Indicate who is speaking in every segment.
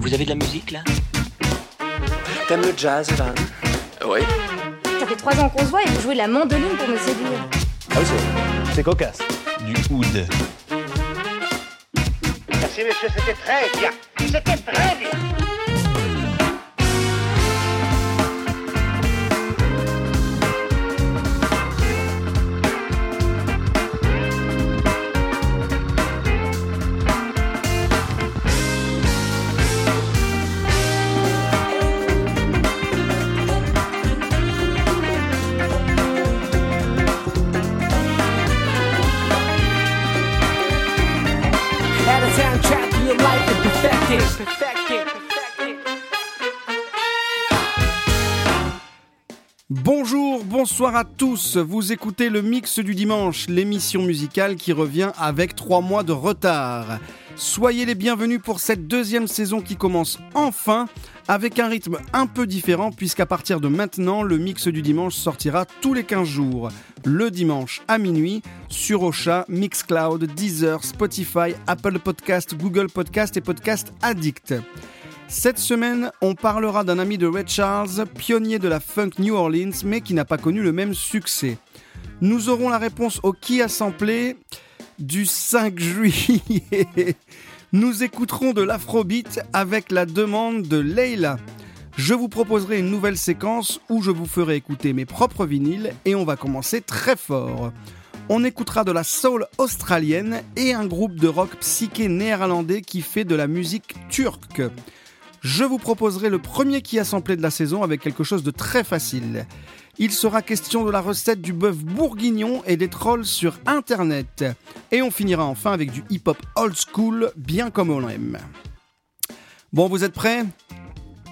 Speaker 1: Vous avez de la musique là
Speaker 2: T'aimes le jazz, Evan
Speaker 1: Oui.
Speaker 3: Ça fait trois ans qu'on se voit et vous jouez de la mandoline pour me séduire.
Speaker 2: Ah oui, c'est- c'est cocasse.
Speaker 4: Du oud.
Speaker 5: Merci, monsieur, c'était très bien. C'était très bien.
Speaker 6: Bonsoir à tous. Vous écoutez le mix du dimanche, l'émission musicale qui revient avec trois mois de retard. Soyez les bienvenus pour cette deuxième saison qui commence enfin avec un rythme un peu différent puisqu'à partir de maintenant, le mix du dimanche sortira tous les 15 jours. Le dimanche à minuit sur Ocha, Mixcloud, Deezer, Spotify, Apple Podcast, Google Podcast et Podcast Addict. Cette semaine, on parlera d'un ami de Red Charles, pionnier de la funk New Orleans, mais qui n'a pas connu le même succès. Nous aurons la réponse au qui a samplé du 5 juillet. Nous écouterons de l'afrobeat avec la demande de Leila. Je vous proposerai une nouvelle séquence où je vous ferai écouter mes propres vinyles et on va commencer très fort. On écoutera de la soul australienne et un groupe de rock psyché néerlandais qui fait de la musique turque. Je vous proposerai le premier qui a samplé de la saison avec quelque chose de très facile. Il sera question de la recette du bœuf bourguignon et des trolls sur internet. Et on finira enfin avec du hip-hop old school, bien comme on l'aime. Bon, vous êtes prêts?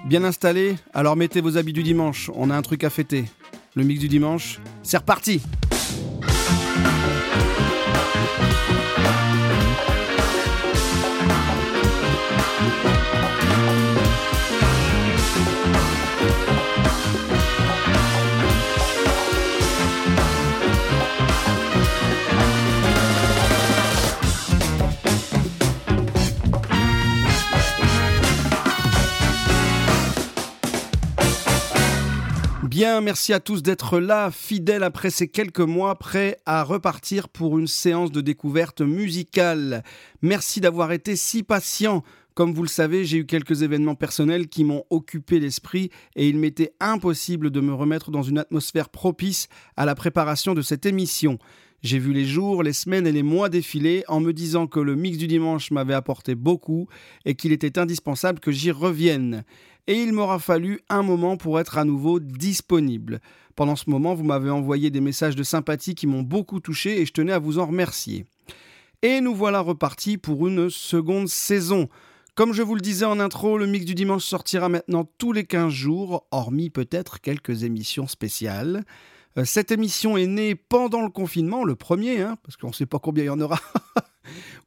Speaker 6: Bien installés? Alors mettez vos habits du dimanche, on a un truc à fêter. Le mix du dimanche, c'est reparti Bien, merci à tous d'être là, fidèles après ces quelques mois, prêts à repartir pour une séance de découverte musicale. Merci d'avoir été si patient. Comme vous le savez, j'ai eu quelques événements personnels qui m'ont occupé l'esprit et il m'était impossible de me remettre dans une atmosphère propice à la préparation de cette émission. J'ai vu les jours, les semaines et les mois défiler en me disant que le mix du dimanche m'avait apporté beaucoup et qu'il était indispensable que j'y revienne. Et il m'aura fallu un moment pour être à nouveau disponible. Pendant ce moment, vous m'avez envoyé des messages de sympathie qui m'ont beaucoup touché et je tenais à vous en remercier. Et nous voilà repartis pour une seconde saison. Comme je vous le disais en intro, le mix du dimanche sortira maintenant tous les 15 jours, hormis peut-être quelques émissions spéciales. Euh, Cette émission est née pendant le confinement, le premier, hein, parce qu'on ne sait pas combien il y en aura,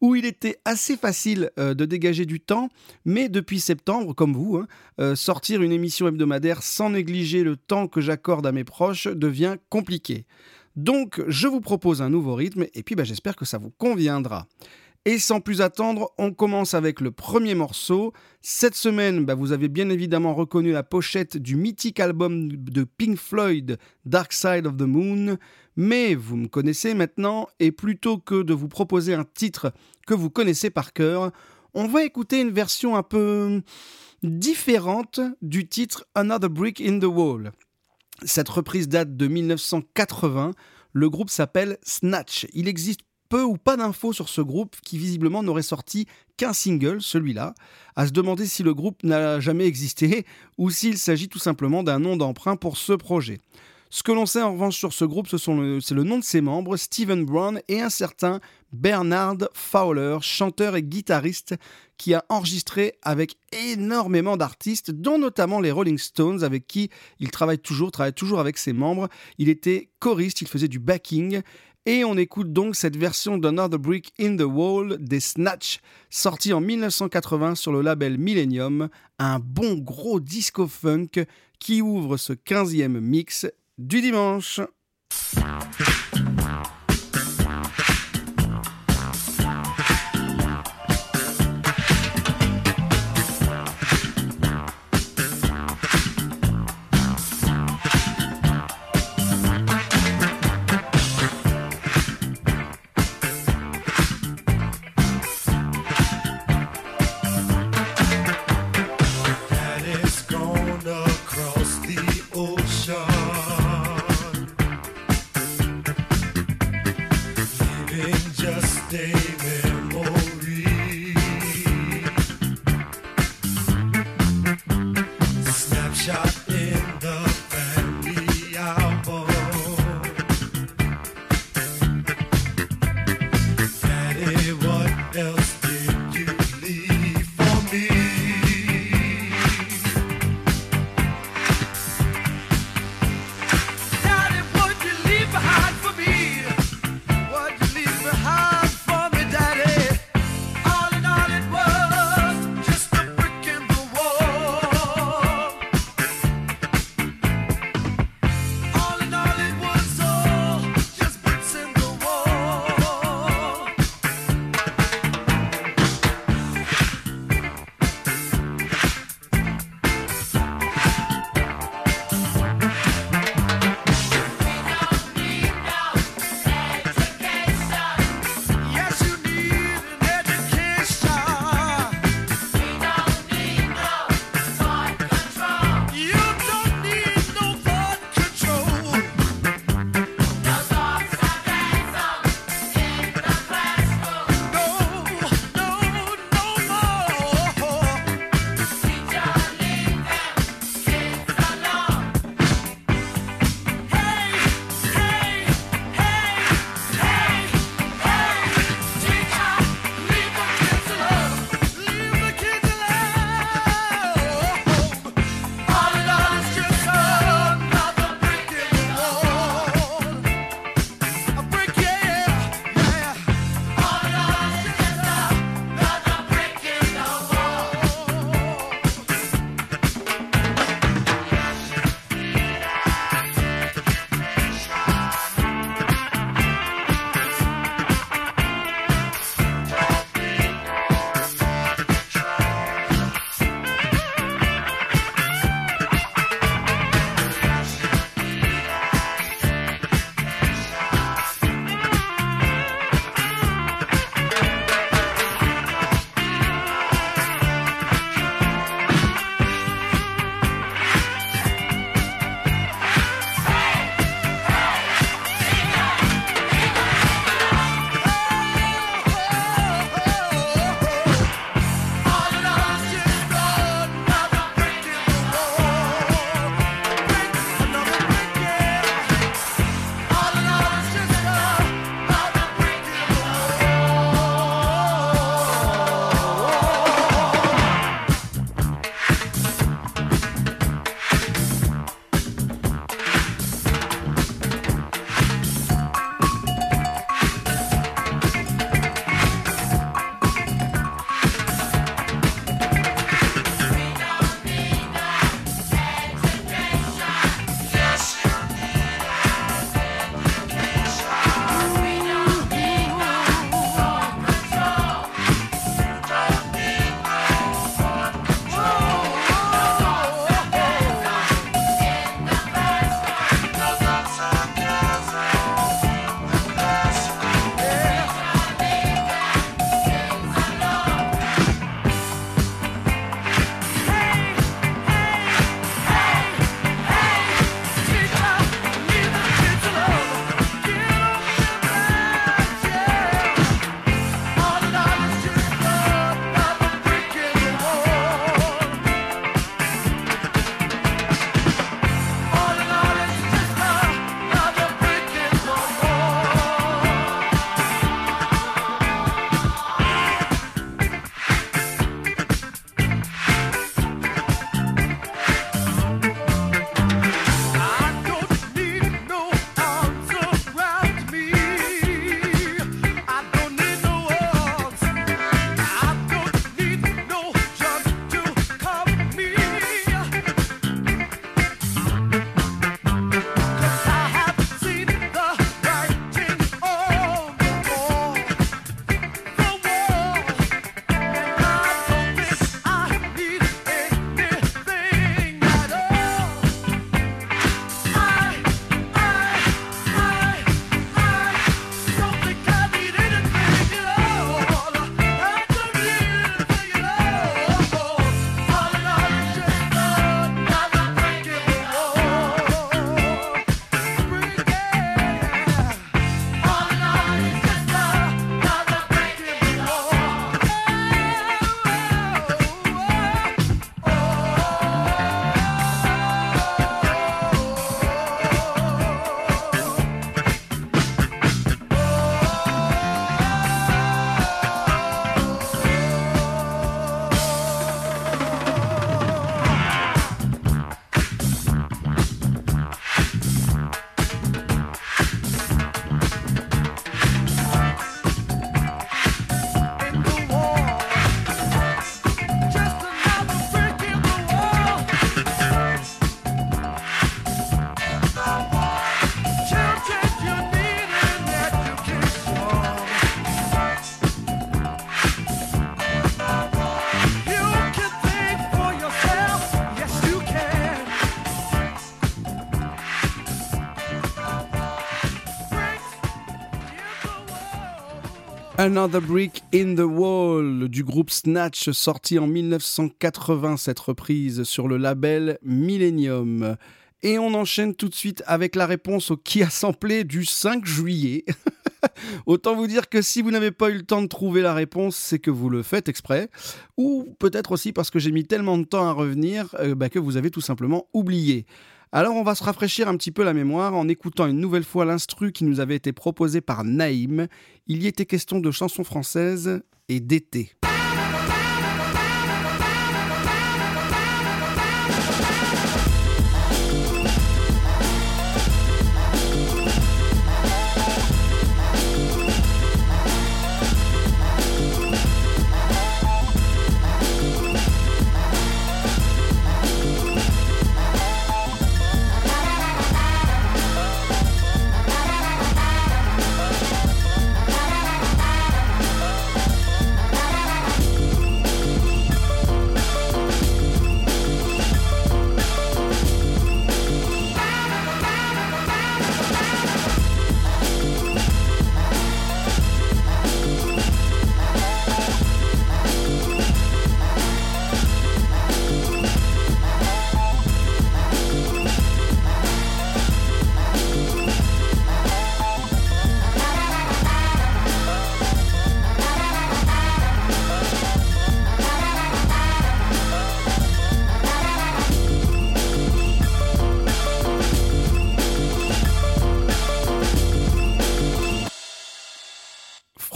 Speaker 6: où il était assez facile euh, de dégager du temps, mais depuis septembre, comme vous, hein, euh, sortir une émission hebdomadaire sans négliger le temps que j'accorde à mes proches devient compliqué. Donc, je vous propose un nouveau rythme, et puis bah, j'espère que ça vous conviendra. Et sans plus attendre, on commence avec le premier morceau. Cette semaine, bah, vous avez bien évidemment reconnu la pochette du mythique album de Pink Floyd, Dark Side of the Moon. Mais vous me connaissez maintenant, et plutôt que de vous proposer un titre que vous connaissez par cœur, on va écouter une version un peu différente du titre Another Brick in the Wall. Cette reprise date de 1980. Le groupe s'appelle Snatch. Il existe peu ou pas d'infos sur ce groupe qui visiblement n'aurait sorti qu'un single, celui-là, à se demander si le groupe n'a jamais existé ou s'il s'agit tout simplement d'un nom d'emprunt pour ce projet. Ce que l'on sait en revanche sur ce groupe, c'est le nom de ses membres, Steven Brown et un certain Bernard Fowler, chanteur et guitariste, qui a enregistré avec énormément d'artistes, dont notamment les Rolling Stones, avec qui il travaille toujours, travaille toujours avec ses membres. Il était choriste, il faisait du backing. Et on écoute donc cette version d'Another Brick in the Wall des Snatch, sorti en 1980 sur le label Millennium, un bon gros disco funk qui ouvre ce 15e mix du dimanche. Another Brick in the Wall du groupe Snatch sorti en 1980 cette reprise sur le label Millennium. Et on enchaîne tout de suite avec la réponse au qui a samplé du 5 juillet. Autant vous dire que si vous n'avez pas eu le temps de trouver la réponse, c'est que vous le faites exprès. Ou peut-être aussi parce que j'ai mis tellement de temps à revenir euh, bah, que vous avez tout simplement oublié. Alors on va se rafraîchir un petit peu la mémoire en écoutant une nouvelle fois l'instru qui nous avait été proposé par Naïm. Il y était question de chansons françaises et d'été.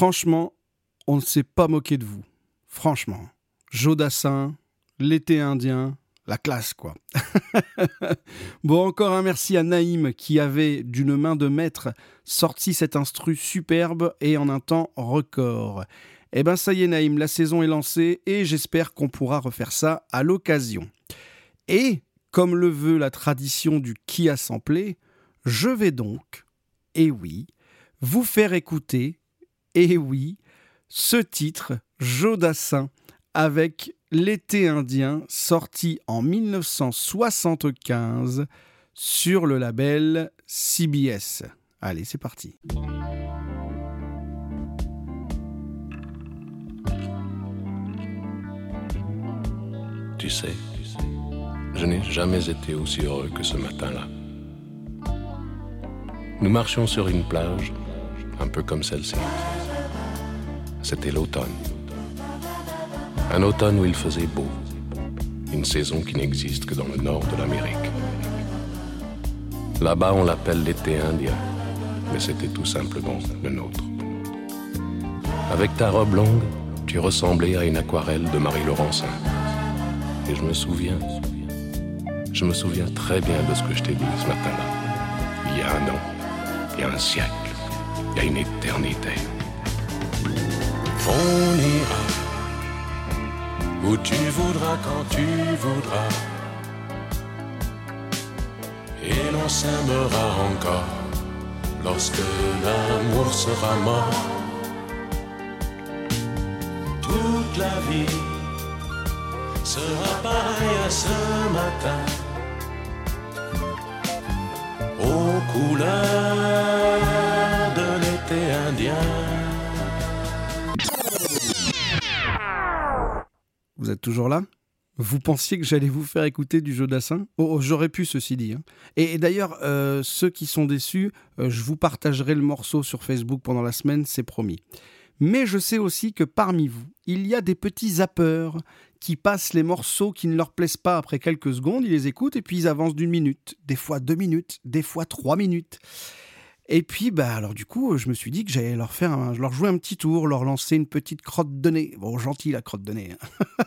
Speaker 6: Franchement, on ne s'est pas moqué de vous. Franchement. Jodassin, l'été indien, la classe, quoi. bon, encore un merci à Naïm qui avait, d'une main de maître, sorti cet instru superbe et en un temps record. Eh ben, ça y est, Naïm, la saison est lancée et j'espère qu'on pourra refaire ça à l'occasion. Et, comme le veut la tradition du qui a samplé, je vais donc, et oui, vous faire écouter et oui, ce titre, Jodassin, avec L'été indien, sorti en 1975 sur le label CBS. Allez, c'est parti.
Speaker 1: Tu sais, je n'ai jamais été aussi heureux que ce matin-là. Nous marchions sur une plage, un peu comme celle-ci c'était l'automne. Un automne où il faisait beau, une saison qui n'existe que dans le nord de l'Amérique. Là-bas, on l'appelle l'été indien, mais c'était tout simplement le nôtre. Avec ta robe longue, tu ressemblais à une aquarelle de Marie Laurencin. Et je me souviens, je me souviens très bien de ce que je t'ai dit ce matin-là. Il y a un an, il y a un siècle, il y a une éternité. On ira où tu voudras quand tu voudras. Et l'on s'aimera encore lorsque l'amour sera mort. Toute la vie sera pareille à ce matin. Aux couleurs
Speaker 6: Vous êtes toujours là? Vous pensiez que j'allais vous faire écouter du jeu d'assin? Oh, oh, J'aurais pu, ceci dit. Hein. Et, d'ailleurs, euh, ceux qui sont déçus, euh, je vous partagerai le morceau sur Facebook pendant la semaine, c'est promis. Mais je sais aussi que parmi vous, il y a des petits zappeurs qui passent les morceaux qui ne leur plaisent pas après quelques secondes, ils les écoutent et puis ils avancent d'une minute, des fois deux minutes, des fois trois minutes. Et puis, bah, alors du coup, je me suis dit que j'allais leur faire, leur jouer un petit tour, leur lancer une petite crotte de nez. Bon, gentil la crotte de nez. Hein.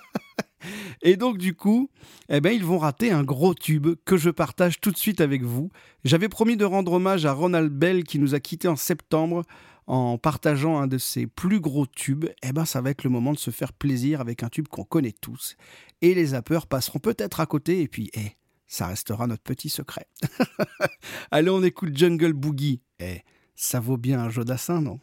Speaker 6: Et donc du coup, eh ben, ils vont rater un gros tube que je partage tout de suite avec vous. J'avais promis de rendre hommage à Ronald Bell qui nous a quittés en septembre en partageant un de ses plus gros tubes. Eh ben, ça va être le moment de se faire plaisir avec un tube qu'on connaît tous. Et les zappeurs passeront peut-être à côté et puis, eh, ça restera notre petit secret. Allez, on écoute Jungle Boogie. Eh, ça vaut bien un jeu d'assin, non?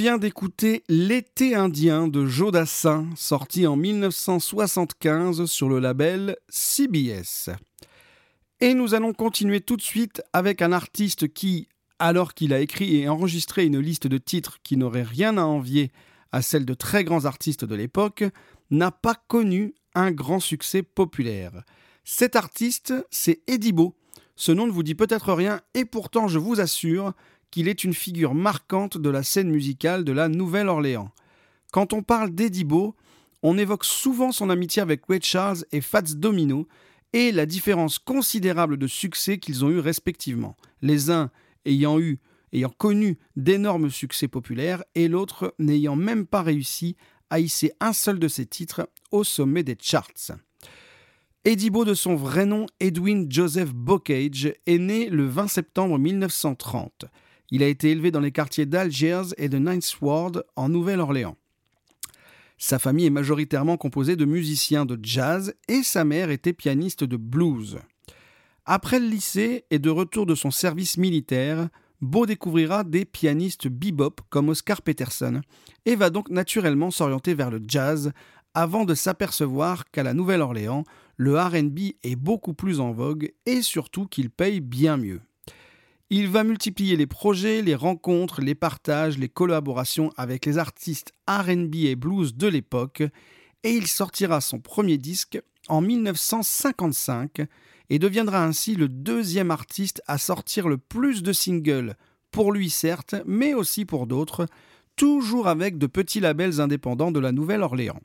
Speaker 6: Vient d'écouter L'été indien de Joe Dassin, sorti en 1975 sur le label CBS. Et nous allons continuer tout de suite avec un artiste qui, alors qu'il a écrit et enregistré une liste de titres qui n'aurait rien à envier à celle de très grands artistes de l'époque, n'a pas connu un grand succès populaire. Cet artiste, c'est Eddie Bo. Ce nom ne vous dit peut-être rien et pourtant je vous assure qu'il est une figure marquante de la scène musicale de la Nouvelle-Orléans. Quand on parle d'Eddie Bo, on évoque souvent son amitié avec Ray Charles et Fats Domino et la différence considérable de succès qu'ils ont eu respectivement. Les uns ayant eu ayant connu d'énormes succès populaires et l'autre n'ayant même pas réussi à hisser un seul de ses titres au sommet des charts. Eddie Bo, de son vrai nom Edwin Joseph Bocage, est né le 20 septembre 1930. Il a été élevé dans les quartiers d'Algiers et de Ninth Ward en Nouvelle-Orléans. Sa famille est majoritairement composée de musiciens de jazz et sa mère était pianiste de blues. Après le lycée et de retour de son service militaire, Beau découvrira des pianistes bebop comme Oscar Peterson et va donc naturellement s'orienter vers le jazz avant de s'apercevoir qu'à la Nouvelle-Orléans, le RB est beaucoup plus en vogue et surtout qu'il paye bien mieux. Il va multiplier les projets, les rencontres, les partages, les collaborations avec les artistes RB et blues de l'époque, et il sortira son premier disque en 1955 et deviendra ainsi le deuxième artiste à sortir le plus de singles, pour lui certes, mais aussi pour d'autres, toujours avec de petits labels indépendants de la Nouvelle-Orléans.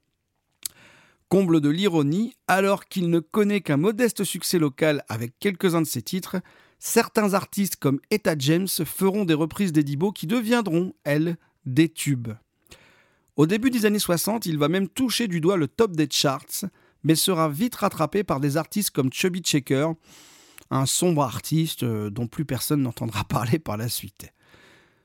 Speaker 6: Comble de l'ironie, alors qu'il ne connaît qu'un modeste succès local avec quelques-uns de ses titres, certains artistes comme Etta James feront des reprises d'Edibo qui deviendront, elles, des tubes. Au début des années 60, il va même toucher du doigt le top des charts, mais sera vite rattrapé par des artistes comme Chubby Checker, un sombre artiste euh, dont plus personne n'entendra parler par la suite.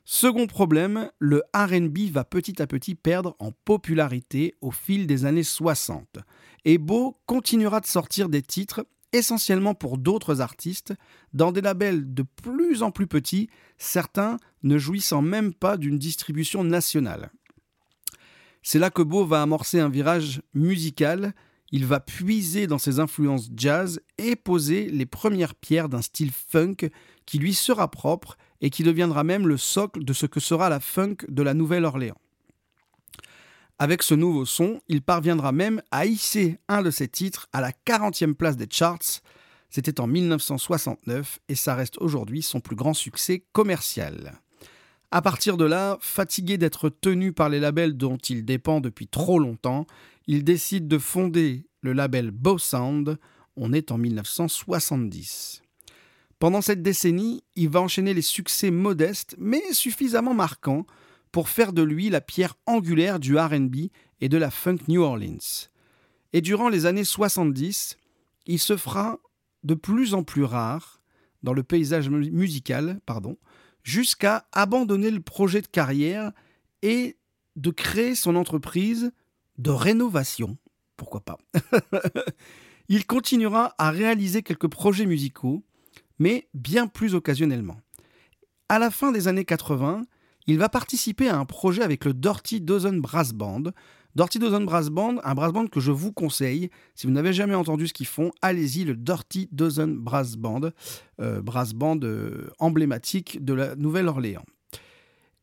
Speaker 6: Second problème, le RB va petit à petit perdre en popularité au fil des années 60. Et Beau continuera de sortir des titres essentiellement pour d'autres artistes, dans des labels de plus en plus petits, certains ne jouissant même pas d'une distribution nationale. C'est là que Beau va amorcer un virage musical, il va puiser dans ses influences jazz et poser les premières pierres d'un style funk qui lui sera propre et qui deviendra même le socle de ce que sera la funk de la Nouvelle-Orléans. Avec ce nouveau son, il parviendra même à hisser un de ses titres à la 40e place des charts. C'était en 1969 et ça reste aujourd'hui son plus grand succès commercial. À partir de là, fatigué d'être tenu par les labels dont il dépend depuis trop longtemps, il décide de fonder le label Bow Sound. On est en 1970. Pendant cette décennie, il va enchaîner les succès modestes mais suffisamment marquants pour faire de lui la pierre angulaire du RB et de la funk New Orleans. Et durant les années 70, il se fera de plus en plus rare dans le paysage musical, pardon, jusqu'à abandonner le projet de carrière et de créer son entreprise de rénovation. Pourquoi pas? Il continuera à réaliser quelques projets musicaux, mais bien plus occasionnellement. À la fin des années 80, il va participer à un projet avec le Dirty Dozen Brass Band. Dirty Dozen Brass Band, un brass band que je vous conseille. Si vous n'avez jamais entendu ce qu'ils font, allez-y, le Dirty Dozen Brass Band, euh, brass band euh, emblématique de la Nouvelle-Orléans.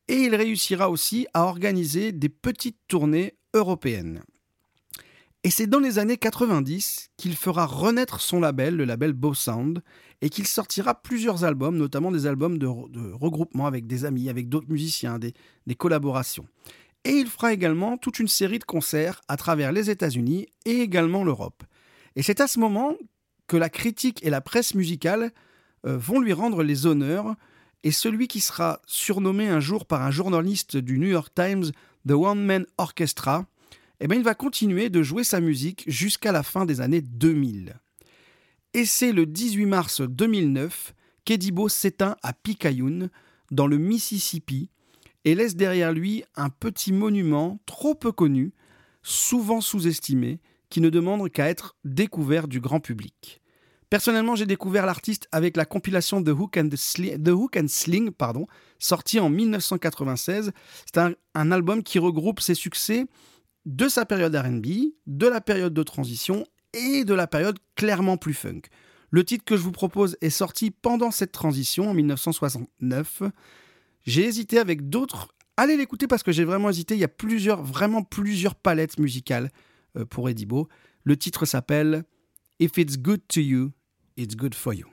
Speaker 6: Et il réussira aussi à organiser des petites tournées européennes. Et c'est dans les années 90 qu'il fera renaître son label, le label Bow Sound, et qu'il sortira plusieurs albums, notamment des albums de, regroupement avec des amis, avec d'autres musiciens, des, des collaborations. Et il fera également toute une série de concerts à travers les États-Unis et également l'Europe. Et c'est à ce moment que la critique et la presse musicale euh, vont lui rendre les honneurs, et celui qui sera surnommé un jour par un journaliste du New York Times The One Man Orchestra, eh bien, il va continuer de jouer sa musique jusqu'à la fin des années 2000. Et c'est le 18 mars 2009 qu'Edibo s'éteint à Picayune, dans le Mississippi, et laisse derrière lui un petit monument trop peu connu, souvent sous-estimé, qui ne demande qu'à être découvert du grand public. Personnellement, j'ai découvert l'artiste avec la compilation The Hook and, The Sling, pardon, sortie en 1996. C'est un, album qui regroupe ses succès de sa période RB, de la période de transition et de la période clairement plus funk. Le titre que je vous propose est sorti pendant cette transition en 1969. J'ai hésité avec d'autres. Allez l'écouter parce que j'ai vraiment hésité. Il y a plusieurs, vraiment plusieurs palettes musicales euh, pour Edibo. Le titre s'appelle If It's Good to You, It's Good for You.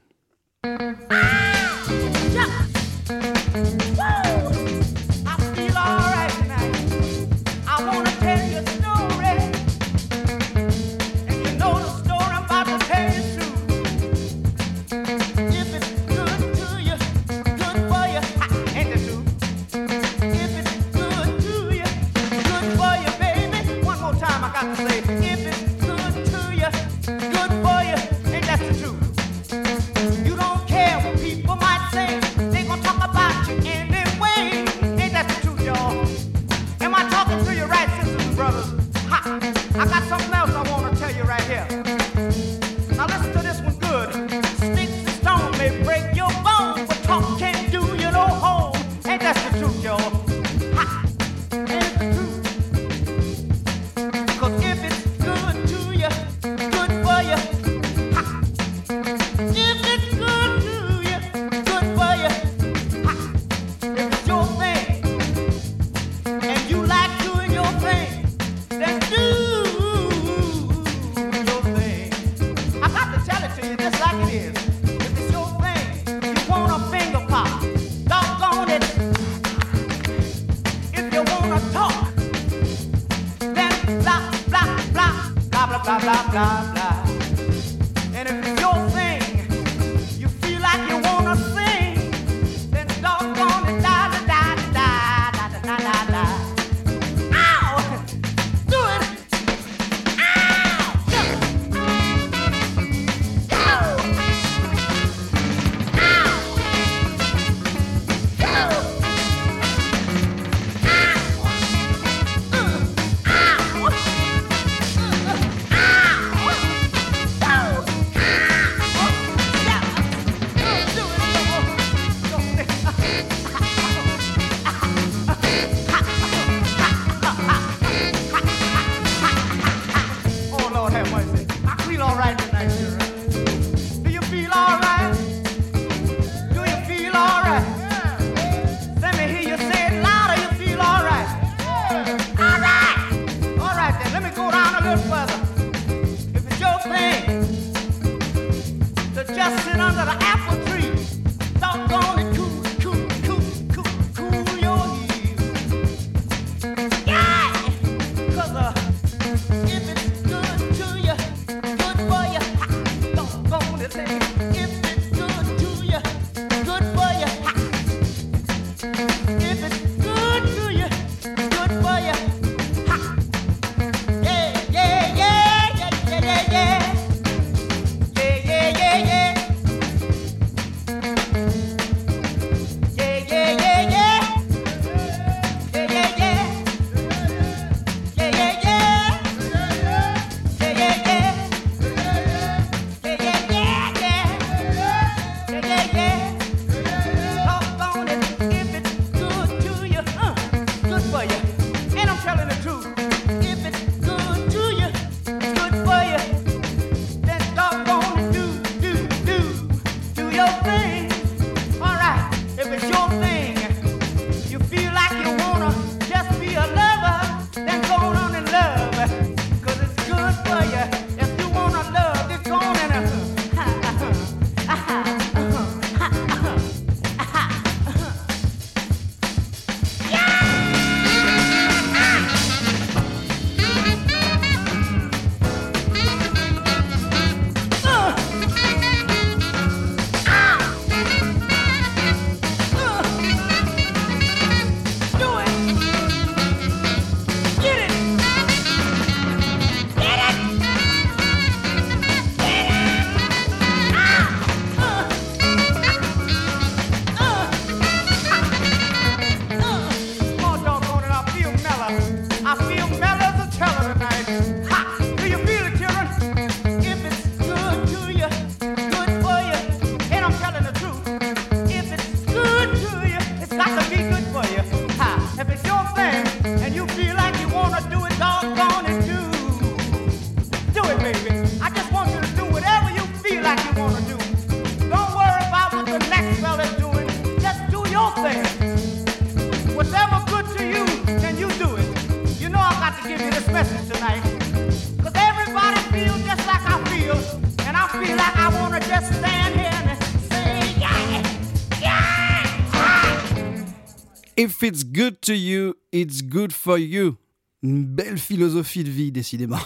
Speaker 6: If it's good to you, it's good for you. Une belle philosophie de vie, décidément.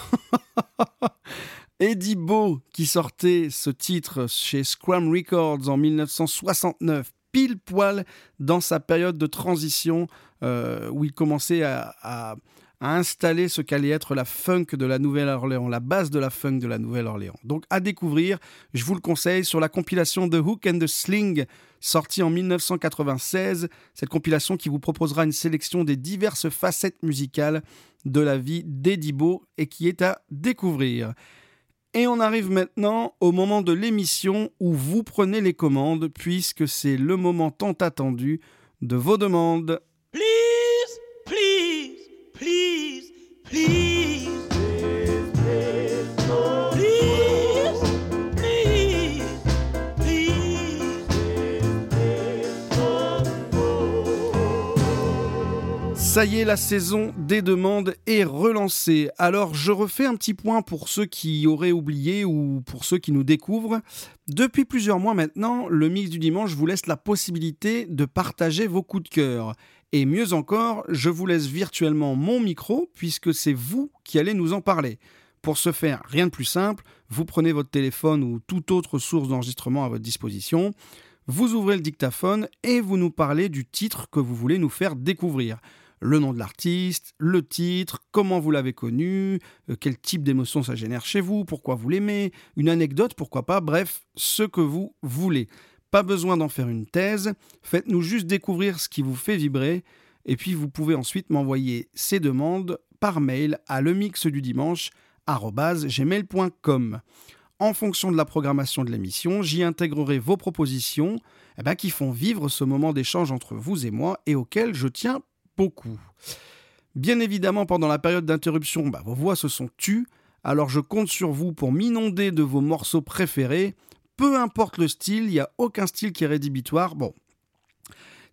Speaker 6: Eddie Beau, qui sortait ce titre chez Scrum Records en 1969, pile poil dans sa période de transition euh, où il commençait à, à installer ce qu'allait être la funk de la Nouvelle-Orléans, la base de la funk de la Nouvelle-Orléans. Donc à découvrir, je vous le conseille sur la compilation The Hook and the Sling sortie en 1996, cette compilation qui vous proposera une sélection des diverses facettes musicales de la vie d'Edibo et qui est à découvrir. Et on arrive maintenant au moment de l'émission où vous prenez les commandes puisque c'est le moment tant attendu de vos demandes. Ça y est, la saison des demandes est relancée. Alors je refais un petit point pour ceux qui auraient oublié ou pour ceux qui nous découvrent. Depuis plusieurs mois maintenant, le mix du dimanche vous laisse la possibilité de partager vos coups de cœur. Et mieux encore, je vous laisse virtuellement mon micro puisque c'est vous qui allez nous en parler. Pour ce faire, rien de plus simple, vous prenez votre téléphone ou toute autre source d'enregistrement à votre disposition, vous ouvrez le dictaphone et vous nous parlez du titre que vous voulez nous faire découvrir le nom de l'artiste, le titre, comment vous l'avez connu, euh, quel type d'émotion ça génère chez vous, pourquoi vous l'aimez, une anecdote, pourquoi pas, bref, ce que vous voulez. Pas besoin d'en faire une thèse, faites-nous juste découvrir ce qui vous fait vibrer, et puis vous pouvez ensuite m'envoyer ces demandes par mail à lemixdudimanche.gmail.com. En fonction de la programmation de l'émission, j'y intégrerai vos propositions eh ben, qui font vivre ce moment d'échange entre vous et moi et auquel je tiens beaucoup. Bien évidemment, pendant la période d'interruption, bah, vos voix se sont tues, alors je compte sur vous pour m'inonder de vos morceaux préférés. Peu importe le style, il n'y a aucun style qui est rédhibitoire. Bon,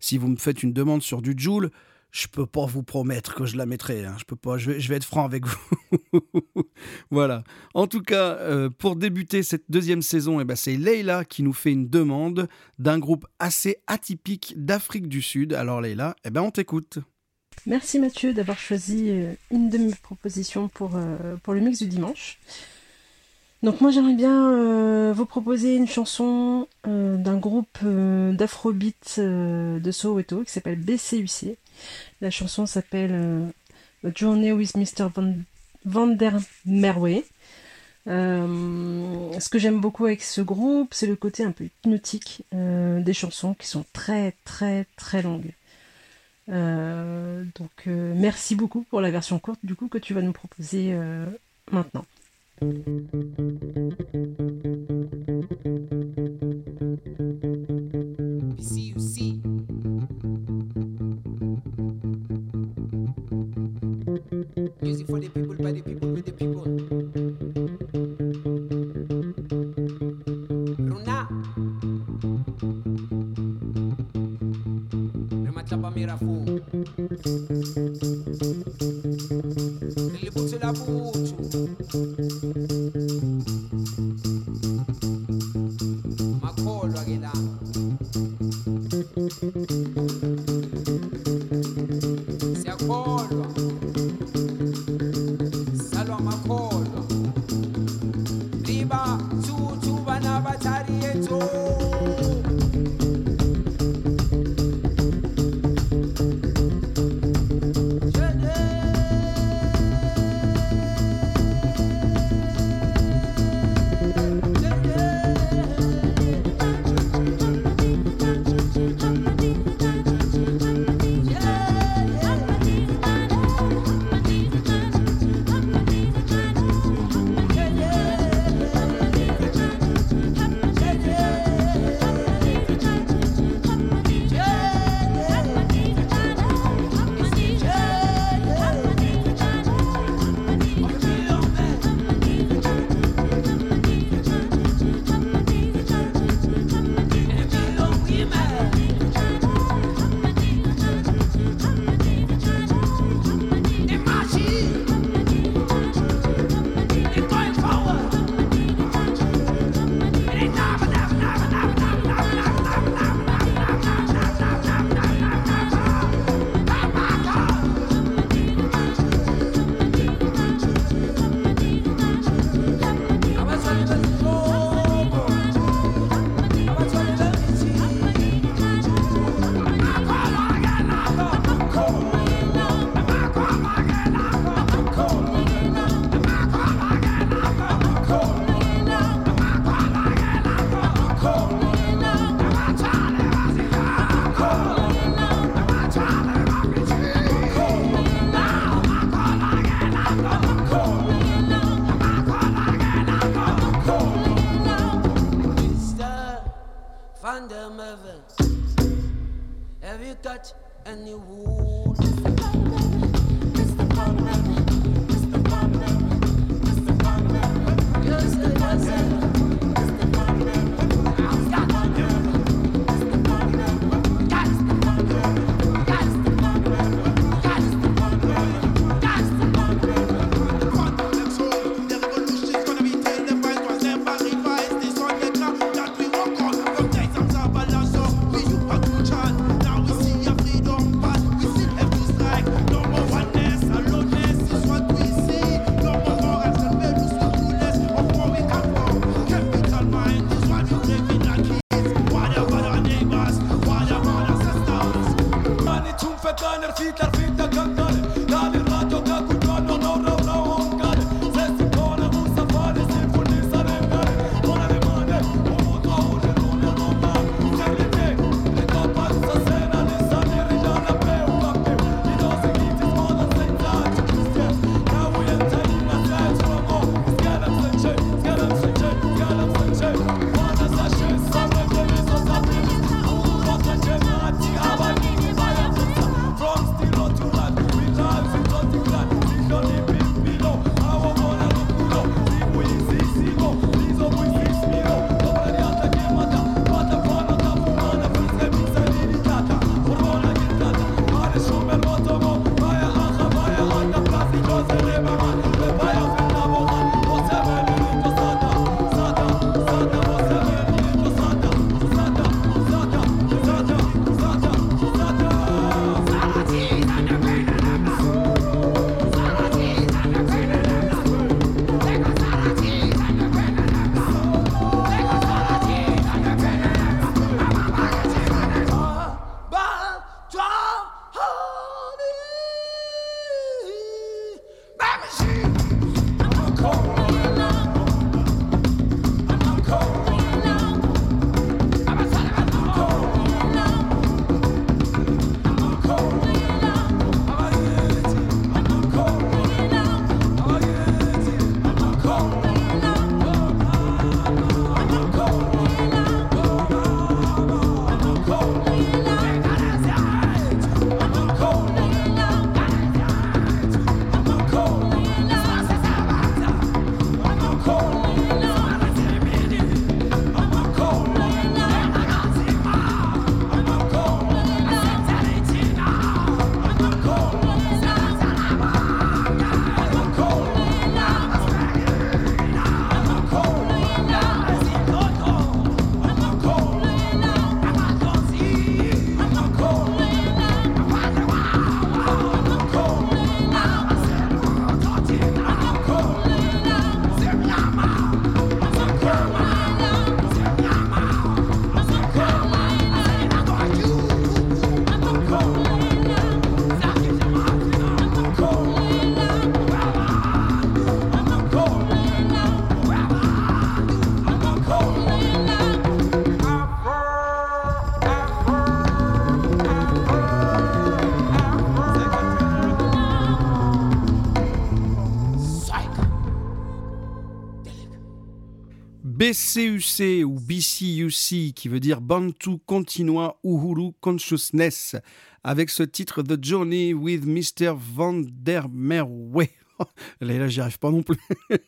Speaker 6: si vous me faites une demande sur du Joule, je peux pas vous promettre que je la mettrai. Hein. Je peux pas. Je vais, être franc avec vous. voilà. En tout cas, euh, pour débuter cette deuxième saison, eh ben, c'est Leila qui nous fait une demande d'un groupe assez atypique d'Afrique du Sud. Alors Leila, eh ben, on t'écoute.
Speaker 7: Merci Mathieu d'avoir choisi euh, une de mes propositions pour, euh, pour le mix du dimanche. Donc moi j'aimerais bien euh, vous proposer une chanson d'un groupe d'afrobeat de Soweto qui s'appelle BCUC. La chanson s'appelle Journey with Mr. Van, der Merwe. ce que j'aime beaucoup avec ce groupe, c'est le côté un peu hypnotique des chansons qui sont très très très longues. Euh, donc euh, merci beaucoup pour la version courte du coup que tu vas nous proposer euh, maintenant.
Speaker 8: うん。
Speaker 6: BCUC ou BCUC qui veut dire Bantu Continua Uhuru Consciousness avec ce titre The Journey with Mr. Van der Merwe. Là, j'y arrive pas non plus.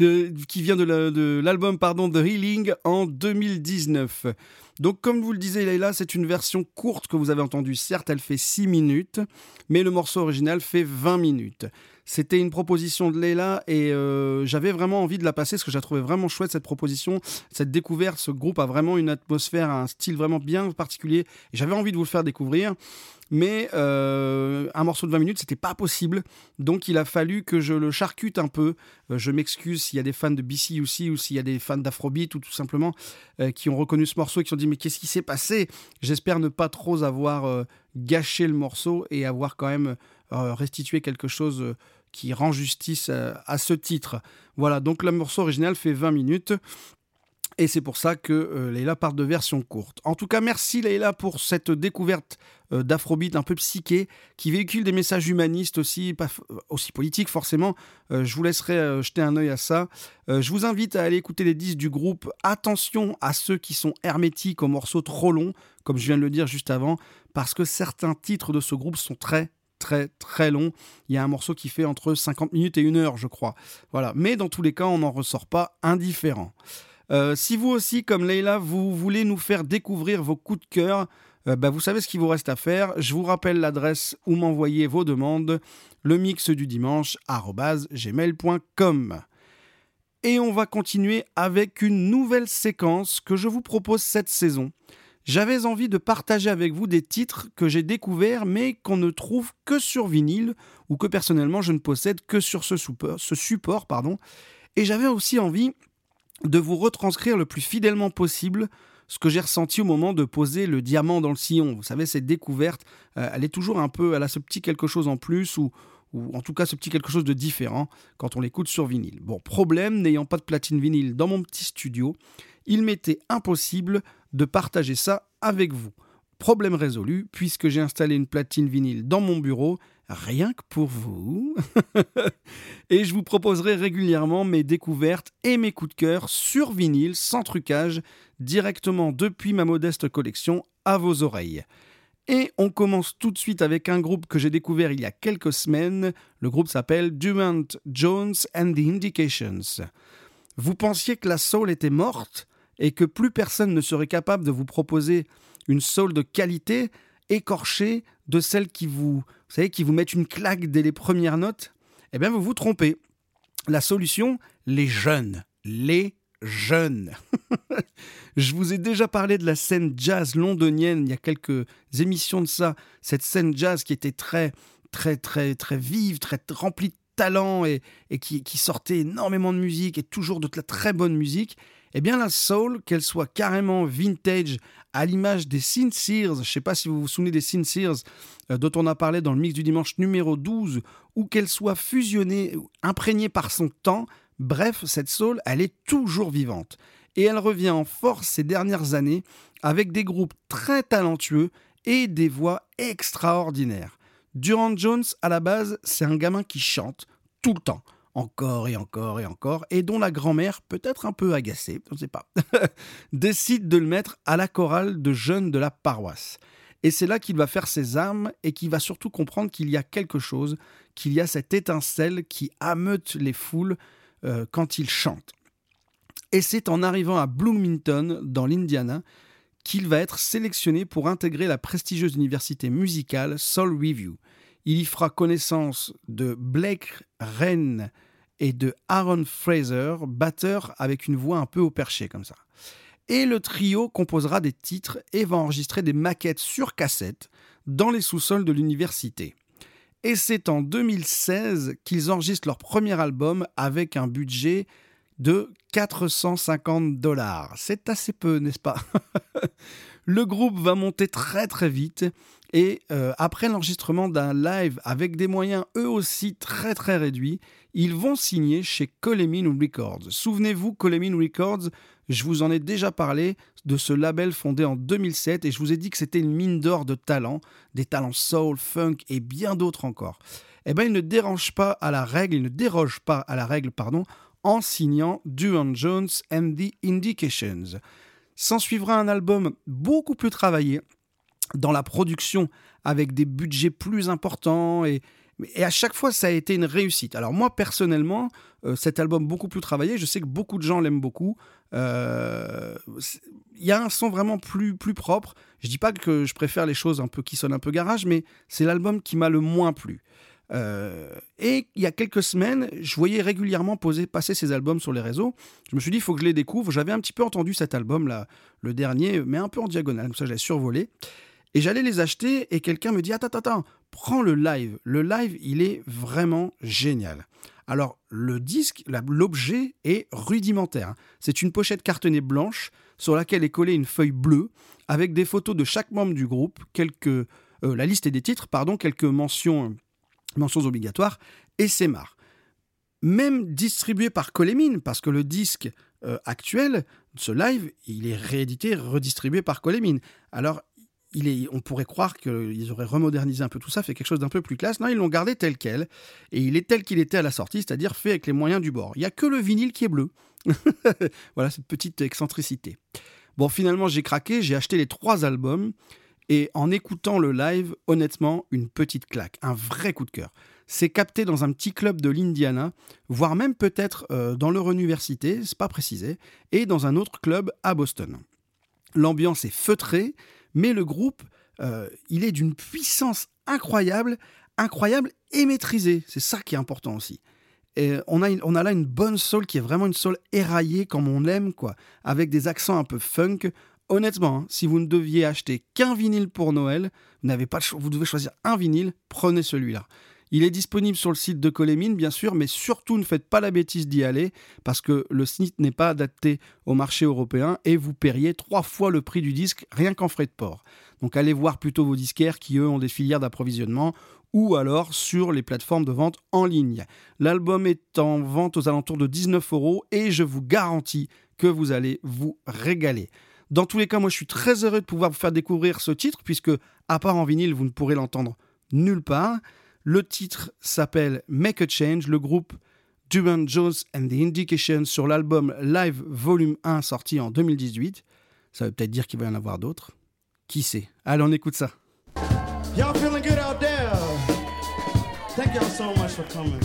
Speaker 6: Euh, qui vient de l'album The Healing en 2019. Donc, comme vous le disiez, Leila, c'est une version courte que vous avez entendue. Certes, elle fait 6 minutes, mais le morceau original fait 20 minutes. C'était une proposition de Leila et euh, j'avais vraiment envie de la passer parce que j'ai trouvé vraiment chouette cette proposition, cette découverte. Ce groupe a vraiment une atmosphère, un style vraiment bien particulier et j'avais envie de vous le faire découvrir. Mais euh, un morceau de 20 minutes, c'était pas possible. Donc il a fallu que je le charcute un peu. Euh, je m'excuse s'il y a des fans de BC aussi ou s'il y a des fans d'Afrobeat ou tout simplement qui ont reconnu ce morceau et qui se sont dit mais qu'est-ce qui s'est passé? J'espère ne pas trop avoir gâché le morceau et avoir quand même restitué quelque chose qui rend justice à, ce titre. Voilà, donc le morceau original fait 20 minutes. Et c'est pour ça que euh, Leïla part de version courte. En tout cas, merci Leïla pour cette découverte euh, d'Afrobeat un peu psyché, qui véhicule des messages humanistes aussi, pas aussi politiques forcément. Euh, je vous laisserai jeter un œil à ça. je vous invite à aller écouter les disques du groupe. Attention à ceux qui sont hermétiques aux morceaux trop longs, comme je viens de le dire juste avant, parce que certains titres de ce groupe sont très très très longs. Il y a un morceau qui fait entre 50 minutes et une heure, je crois. Voilà. Mais dans tous les cas, on n'en ressort pas indifférent. Euh, si vous aussi, comme Leïla, vous voulez nous faire découvrir vos coups de cœur, euh, bah, vous savez ce qu'il vous reste à faire. Je vous rappelle l'adresse où m'envoyer vos demandes, le mix du dimanche, gmail.com. Et on va continuer avec une nouvelle séquence que je vous propose cette saison. J'avais envie de partager avec vous des titres que j'ai découverts mais qu'on ne trouve que sur vinyle ou que personnellement je ne possède que sur ce support, ce pardon. Et j'avais aussi envie de vous retranscrire le plus fidèlement possible ce que j'ai ressenti au moment de poser le diamant dans le sillon. Vous savez, cette découverte, euh, elle est toujours un peu, elle a ce petit quelque chose en plus ou, ou en tout cas ce petit quelque chose de différent quand on l'écoute sur vinyle. Bon, problème, n'ayant pas de platine vinyle dans mon petit studio, il m'était impossible de partager ça avec vous. Problème résolu, puisque j'ai installé une platine vinyle dans mon bureau rien que pour vous. et je vous proposerai régulièrement mes découvertes et mes coups de cœur sur vinyle, sans trucage, directement depuis ma modeste collection à vos oreilles. Et on commence tout de suite avec un groupe que j'ai découvert il y a quelques semaines. Le groupe s'appelle Dumont Jones and the Indications. Vous pensiez que la soul était morte? Et que plus personne ne serait capable de vous proposer une soul de qualité écorchée de celle qui vous, vous savez, qui vous met une claque dès les premières notes, eh bien vous vous trompez. La solution, les jeunes. Les jeunes. Je vous ai déjà parlé de la scène jazz londonienne il y a quelques émissions de ça. Cette scène jazz qui était très, très, très, très vive, très remplie de talent et, qui, qui, sortait énormément de musique et toujours de la très bonne musique. Eh bien, la soul, qu'elle soit carrément vintage, à l'image des Sincers, je ne sais pas si vous vous souvenez des Sincers euh, dont on a parlé dans le mix du dimanche numéro 12, ou qu'elle soit fusionnée, imprégnée par son temps, bref, cette soul, elle est toujours vivante. Et elle revient en force ces dernières années avec des groupes très talentueux et des voix extraordinaires. Durant Jones, à la base, c'est un gamin qui chante tout le temps encore et encore et encore, et dont la grand-mère, peut-être un peu agacée, je ne sais pas, décide de le mettre à la chorale de jeunes de la paroisse. Et c'est là qu'il va faire ses armes et qu'il va surtout comprendre qu'il y a quelque chose, qu'il y a cette étincelle qui ameute les foules euh, quand il chante. Et c'est en arrivant à Bloomington, dans l'Indiana, qu'il va être sélectionné pour intégrer la prestigieuse université musicale Soul Review. Il y fera connaissance de Blake Wren et de Aaron Fraser, batteur avec une voix un peu au perché comme ça. Et le trio composera des titres et va enregistrer des maquettes sur cassette dans les sous-sols de l'université. Et c'est en 2016 qu'ils enregistrent leur premier album avec un budget de 450 dollars. C'est assez peu, n'est-ce pas? Le groupe va monter très très vite et euh, après l'enregistrement d'un live avec des moyens eux aussi très très réduits, ils vont signer chez Colemin Records. Souvenez-vous, Colemin Records, je vous en ai déjà parlé de ce label fondé en 2007 et je vous ai dit que c'était une mine d'or de talents, des talents soul, funk et bien d'autres encore. Eh bien, il ne dérange pas à la règle, il ne déroge pas à la règle, pardon, en signant Duane Jones and the Indications. S'en suivra un album beaucoup plus travaillé dans la production avec des budgets plus importants et, à chaque fois, ça a été une réussite. Alors moi, personnellement, euh, cet album beaucoup plus travaillé, je sais que beaucoup de gens l'aiment beaucoup. Euh, il y a un son vraiment plus, plus propre. Je dis pas que je préfère les choses un peu qui sonnent un peu garage, mais c'est l'album qui m'a le moins plu. Euh, et il y a quelques semaines, je voyais régulièrement poser, passer ces albums sur les réseaux. Je me suis dit, il faut que je les découvre. J'avais un petit peu entendu cet album-là, le dernier, mais un peu en diagonale, comme ça j'ai survolé. Et j'allais les acheter et quelqu'un me dit Attends, attends, prends le live. Le live, il est vraiment génial. Alors, le disque, l'objet est rudimentaire. C'est une pochette cartonnée blanche sur laquelle est collée une feuille bleue avec des photos de chaque membre du groupe, quelques, euh, la liste et des titres, pardon, quelques mentions, mentions obligatoires, et c'est marre. Même distribué par Colémine, parce que le disque euh, actuel, ce live, il est réédité, redistribué par Colémine. Alors, on pourrait croire qu'ils auraient remodernisé un peu tout ça, fait quelque chose d'un peu plus classe. Non, ils l'ont gardé tel quel. Et il est tel qu'il était à la sortie, c'est-à-dire fait avec les moyens du bord. Il n'y a que le vinyle qui est bleu. voilà cette petite excentricité. Bon, finalement, j'ai craqué, j'ai acheté les trois albums. Et en écoutant le live, honnêtement, une petite claque, un vrai coup de cœur. C'est capté dans un petit club de l'Indiana, voire même peut-être euh, dans leur université, c'est pas précisé, et dans un autre club à Boston. L'ambiance est feutrée, mais le groupe, euh, il est d'une puissance incroyable, incroyable et maîtrisée. C'est ça qui est important aussi. Et on, a on a là une bonne soul qui est vraiment une soul éraillée comme on l'aime, quoi, avec des accents un peu funk. Honnêtement, hein, si vous ne deviez acheter qu'un vinyle pour Noël, vous pas vous devez choisir un vinyle, prenez celui-là. Il est disponible sur le site de Colémine, bien sûr, mais surtout ne faites pas la bêtise d'y aller parce que le site n'est pas adapté au marché européen et vous paieriez trois fois le prix du disque rien qu'en frais de port. Donc allez voir plutôt vos disquaires qui, eux, ont des filières d'approvisionnement ou alors sur les plateformes de vente en ligne. L'album est en vente aux alentours de 19 euros et je vous garantis que vous allez vous régaler. Dans tous les cas, moi je suis très heureux de pouvoir vous faire découvrir ce titre, puisque, à part en vinyle, vous ne pourrez l'entendre nulle part. Le titre s'appelle Make a Change, le groupe Duran Jones and the Indications sur l'album Live Volume 1 sorti en 2018. Ça veut peut-être dire qu'il va y en avoir d'autres. Qui sait? Allez, on écoute ça.
Speaker 8: Y'all feeling good out there? Thank y'all so much for coming.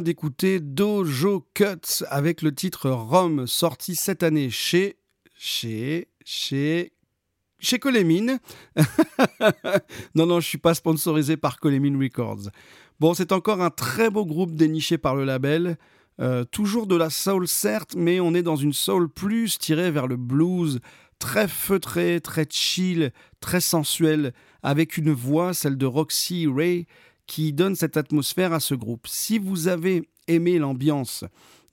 Speaker 6: D'écouter Dojo Cuts avec le titre Rome, sorti cette année chez. chez. chez. chez Colémine. non, non, je suis pas sponsorisé par Colémine Records. Bon, c'est encore un très beau groupe déniché par le label. Euh, toujours de la soul, certes, mais on est dans une soul plus tirée vers le blues, très feutré, très chill, très sensuel, avec une voix, celle de Roxy Ray, qui donne cette atmosphère à ce groupe. Si vous avez aimé l'ambiance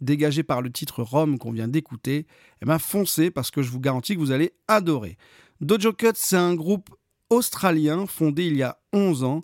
Speaker 6: dégagée par le titre Rome qu'on vient d'écouter, eh ben foncez parce que je vous garantis que vous allez adorer. Dojo Cut, c'est un groupe australien fondé il y a 11 ans.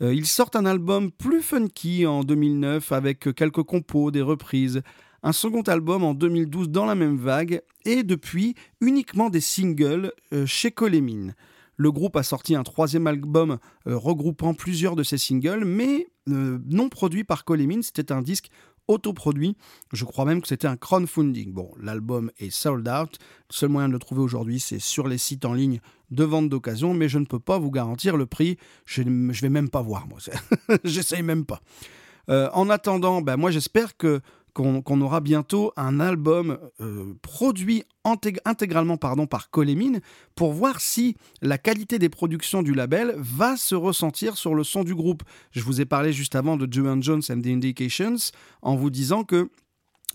Speaker 6: Euh, ils sortent un album plus funky en 2009 avec quelques compos, des reprises, un second album en 2012 dans la même vague et depuis uniquement des singles euh, chez Colémine. Le groupe a sorti un troisième album euh, regroupant plusieurs de ses singles, mais euh, non produit par Colémine. C'était un disque autoproduit. Je crois même que c'était un crowdfunding. Bon, l'album est sold out. Le seul moyen de le trouver aujourd'hui, c'est sur les sites en ligne de vente d'occasion, mais je ne peux pas vous garantir le prix. Je ne vais même pas voir, moi. J'essaye même pas. Euh, en attendant, ben, moi j'espère que qu'on aura bientôt un album euh, produit intég intégralement pardon, par Colémine pour voir si la qualité des productions du label va se ressentir sur le son du groupe. Je vous ai parlé juste avant de Joan Jones and the Indications en vous disant que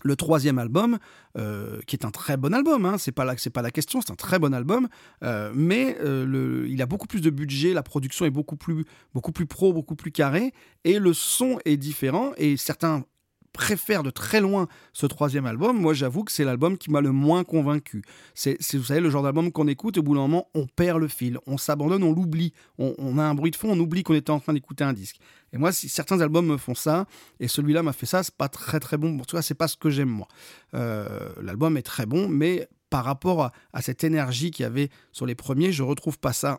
Speaker 6: le troisième album, euh, qui est un très bon album, hein, c'est pas la, pas la question, c'est un très bon album, euh, mais il a beaucoup plus de budget, la production est beaucoup plus, beaucoup plus pro, beaucoup plus carré, et le son est différent, et certains préfère de très loin ce troisième album, moi j'avoue que c'est l'album qui m'a le moins convaincu. C'est, vous savez, le genre d'album qu'on écoute au bout d'un moment, on perd le fil, on s'abandonne, on l'oublie, on, on a un bruit de fond, on oublie qu'on était en train d'écouter un disque. Et moi, si certains albums me font ça, et celui-là m'a fait ça, c'est pas très très bon. En tout cas, c'est pas ce que j'aime moi. Euh, l'album est très bon, mais par rapport à, à cette énergie qu'il y avait sur les premiers, je retrouve pas ça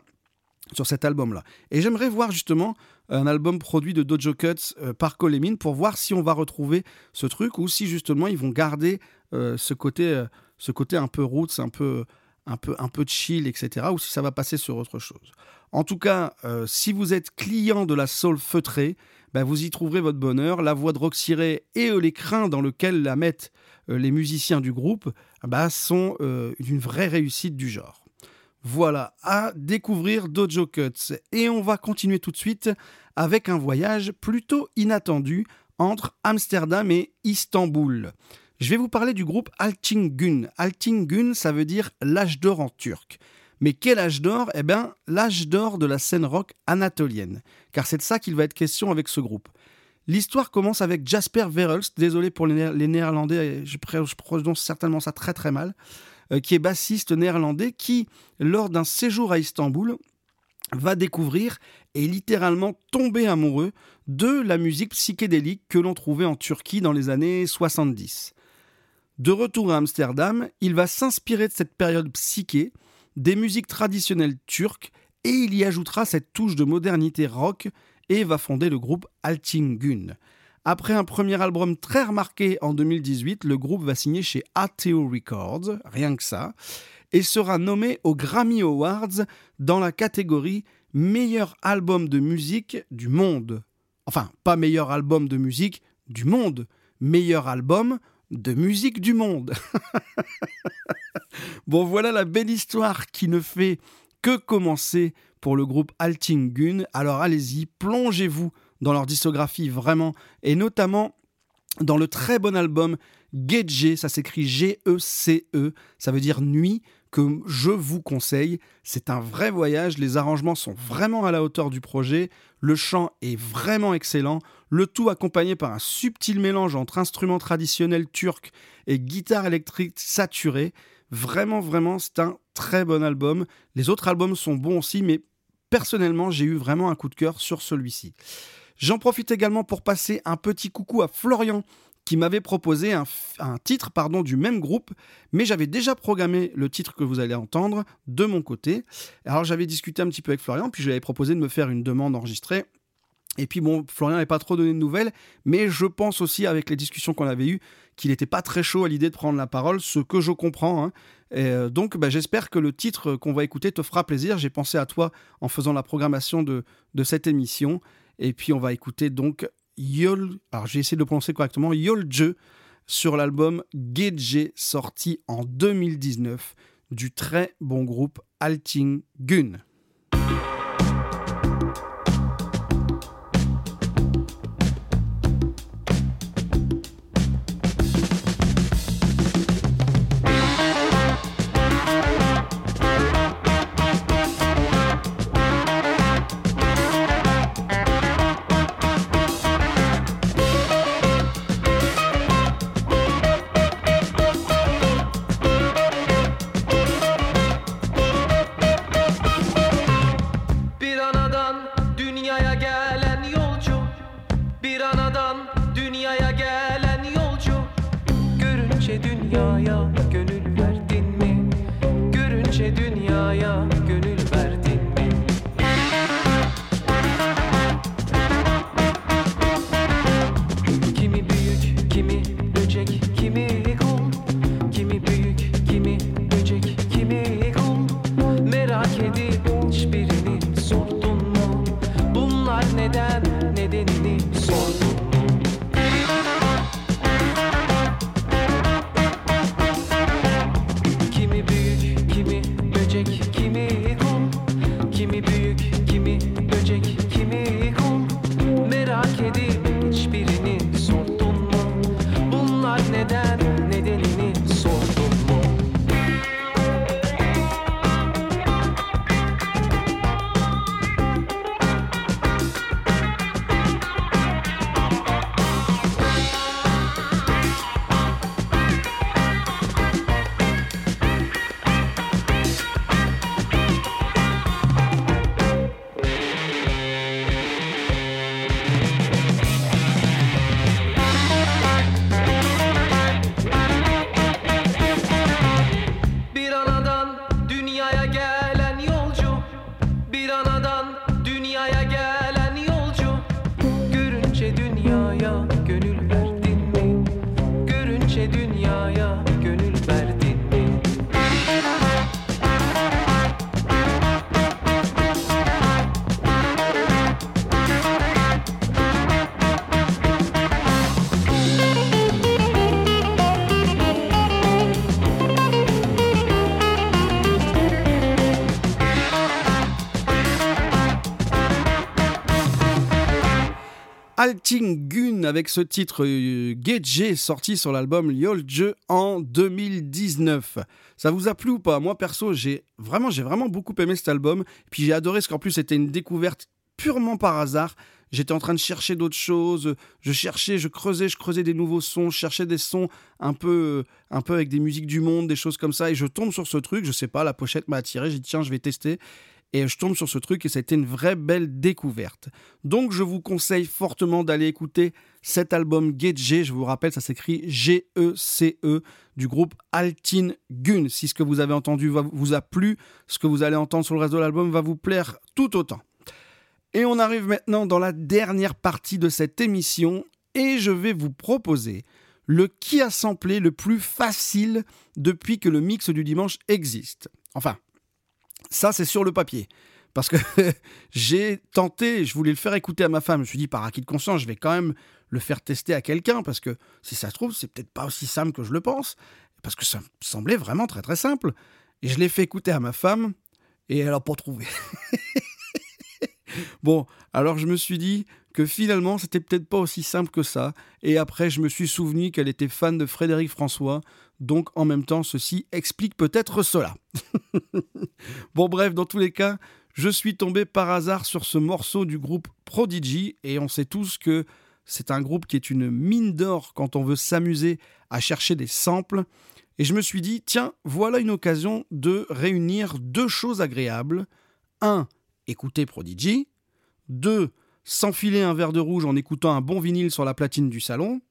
Speaker 6: sur cet album-là. Et j'aimerais voir justement un album produit de Dojo Cuts euh, par Colemin pour voir si on va retrouver ce truc ou si justement ils vont garder euh, ce, côté, euh, ce côté un peu roots, un peu, un, peu, un peu chill, etc. ou si ça va passer sur autre chose. En tout cas, si vous êtes client de la soul feutrée, ben, vous y trouverez votre bonheur. La voix de Roxy Ray et les crins dans lesquels la mettent les musiciens du groupe ben, sont une vraie réussite du genre. Voilà, à découvrir Dojo Cuts. Et on va continuer tout de suite avec un voyage plutôt inattendu entre Amsterdam et Istanbul. Je vais vous parler du groupe Altingun. Altingun, ça veut dire l'âge d'or en turc. Mais quel âge d'or? Eh bien, l'âge d'or de la scène rock anatolienne. Car c'est de ça qu'il va être question avec ce groupe. L'histoire commence avec Jasper Verhulst, désolé pour les, Néer- les néerlandais, je, prononce certainement ça très très mal, qui est bassiste néerlandais, qui, lors d'un séjour à Istanbul, va découvrir et littéralement tomber amoureux de la musique psychédélique que l'on trouvait en Turquie dans les années 70. De retour à Amsterdam, il va s'inspirer de cette période psyché, des musiques traditionnelles turques, et il y ajoutera cette touche de modernité rock et va fonder le groupe Altingun. Après un premier album très remarqué en 2018, le groupe va signer chez ATO Records, rien que ça, et sera nommé aux Grammy Awards dans la catégorie meilleur album de musique du monde. Enfin, pas meilleur album de musique du monde, meilleur album de musique du monde. bon, voilà la belle histoire qui ne fait que commencer pour le groupe Altingun. Alors allez-y, plongez-vous dans leur discographie vraiment, et notamment dans le très bon album Gege, ça s'écrit G-E-C-E, ça veut dire nuit, que je vous conseille. C'est un vrai voyage, les arrangements sont vraiment à la hauteur du projet, le chant est vraiment excellent, le tout accompagné par un subtil mélange entre instruments traditionnels turcs et guitare électrique saturée. Vraiment, vraiment, c'est un très bon album. Les autres albums sont bons aussi, mais personnellement, j'ai eu vraiment un coup de cœur sur celui-ci. J'en profite également pour passer un petit coucou à Florian qui m'avait proposé un, titre du même groupe, mais j'avais déjà programmé le titre que vous allez entendre de mon côté. Alors j'avais discuté un petit peu avec Florian, puis je lui avais proposé de me faire une demande enregistrée. Et puis bon, Florian n'avait pas trop donné de nouvelles, mais je pense aussi avec les discussions qu'on avait eues qu'il n'était pas très chaud à l'idée de prendre la parole, ce que je comprends. hein. Euh, donc bah, j'espère que le titre qu'on va écouter te fera plaisir. J'ai pensé à toi en faisant la programmation de cette émission. Et puis on va écouter donc Yol, alors j'ai essayé de prononcer correctement, Yolje sur l'album Gedje sorti en 2019 du très bon groupe Alting Gun. Alting Gun avec ce titre euh, Gedje sorti sur l'album Lyolje en 2019. Ça vous a plu ou pas? Moi perso, j'ai vraiment, j'ai vraiment beaucoup aimé cet album. Puis j'ai adoré ce qu'en plus c'était une découverte purement par hasard. J'étais en train de chercher d'autres choses. Je cherchais, je creusais, je creusais des nouveaux sons. Je cherchais des sons un peu, un peu avec des musiques du monde, des choses comme ça. Et je tombe sur ce truc. Je sais pas, la pochette m'a attiré. J'ai dit tiens, je vais tester. Et je tombe sur ce truc et ça a été une vraie belle découverte. Donc je vous conseille fortement d'aller écouter cet album Gedje. Je vous rappelle, ça s'écrit G-E-C-E du groupe Altin Gun. Si ce que vous avez entendu vous a plu, ce que vous allez entendre sur le reste de l'album va vous plaire tout autant. Et on arrive maintenant dans la dernière partie de cette émission et je vais vous proposer le qui a samplé le plus facile depuis que le mix du dimanche existe. Enfin, ça c'est sur le papier. Parce que j'ai tenté, je voulais le faire écouter à ma femme. Je me suis dit, par acquis de conscience, je vais quand même le faire tester à quelqu'un. Parce que si ça se trouve, c'est peut-être pas aussi simple que je le pense. Parce que ça me semblait vraiment très très simple. Et je l'ai fait écouter à ma femme et elle n'a pas trouvé. Bon, alors je me suis dit que finalement, c'était peut-être pas aussi simple que ça. Et après, je me suis souvenu qu'elle était fan de Frédéric François. Donc, en même temps, ceci explique peut-être cela. bon, bref, dans tous les cas, je suis tombé par hasard sur ce morceau du groupe Prodigy. Et on sait tous que c'est un groupe qui est une mine d'or quand on veut s'amuser à chercher des samples. Et je me suis dit, tiens, voilà une occasion de réunir deux choses agréables. Un, écouter Prodigy. 2. S'enfiler un verre de rouge en écoutant un bon vinyle sur la platine du salon.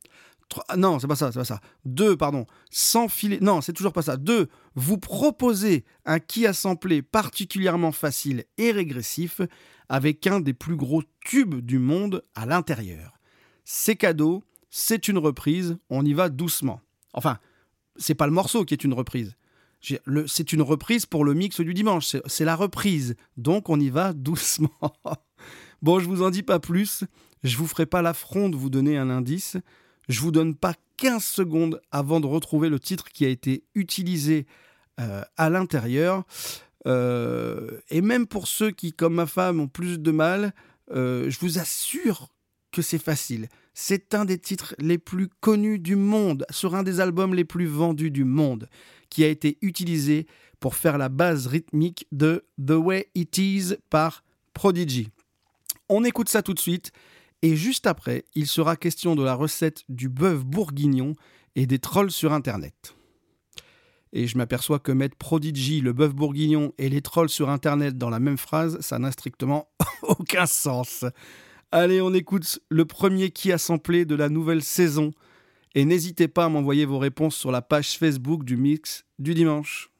Speaker 6: Ah, non, c'est pas ça, c'est pas ça. 2. Pardon. S'enfiler. Non, c'est toujours pas ça. 2. Vous proposer un qui a samplé particulièrement facile et régressif avec un des plus gros tubes du monde à l'intérieur. C'est cadeau, c'est une reprise, on y va doucement. Enfin, c'est pas le morceau qui est une reprise. C'est une reprise pour le mix du dimanche. C'est la reprise. Donc on y va doucement. bon, je vous en dis pas plus. Je vous ferai pas l'affront de vous donner un indice. Je vous donne pas 15 secondes avant de retrouver le titre qui a été utilisé euh, à l'intérieur. Euh, et même pour ceux qui, comme ma femme, ont plus de mal, euh, je vous assure que c'est facile. C'est un des titres les plus connus du monde, sur un des albums les plus vendus du monde, qui a été utilisé pour faire la base rythmique de The Way It Is par Prodigy. On écoute ça tout de suite, et juste après, il sera question de la recette du bœuf bourguignon et des trolls sur Internet. Et je m'aperçois que mettre Prodigy, le bœuf bourguignon et les trolls sur Internet dans la même phrase, ça n'a strictement aucun sens. Allez, on écoute le premier qui a samplé de la nouvelle saison. Et n'hésitez pas à m'envoyer vos réponses sur la page Facebook du mix du dimanche.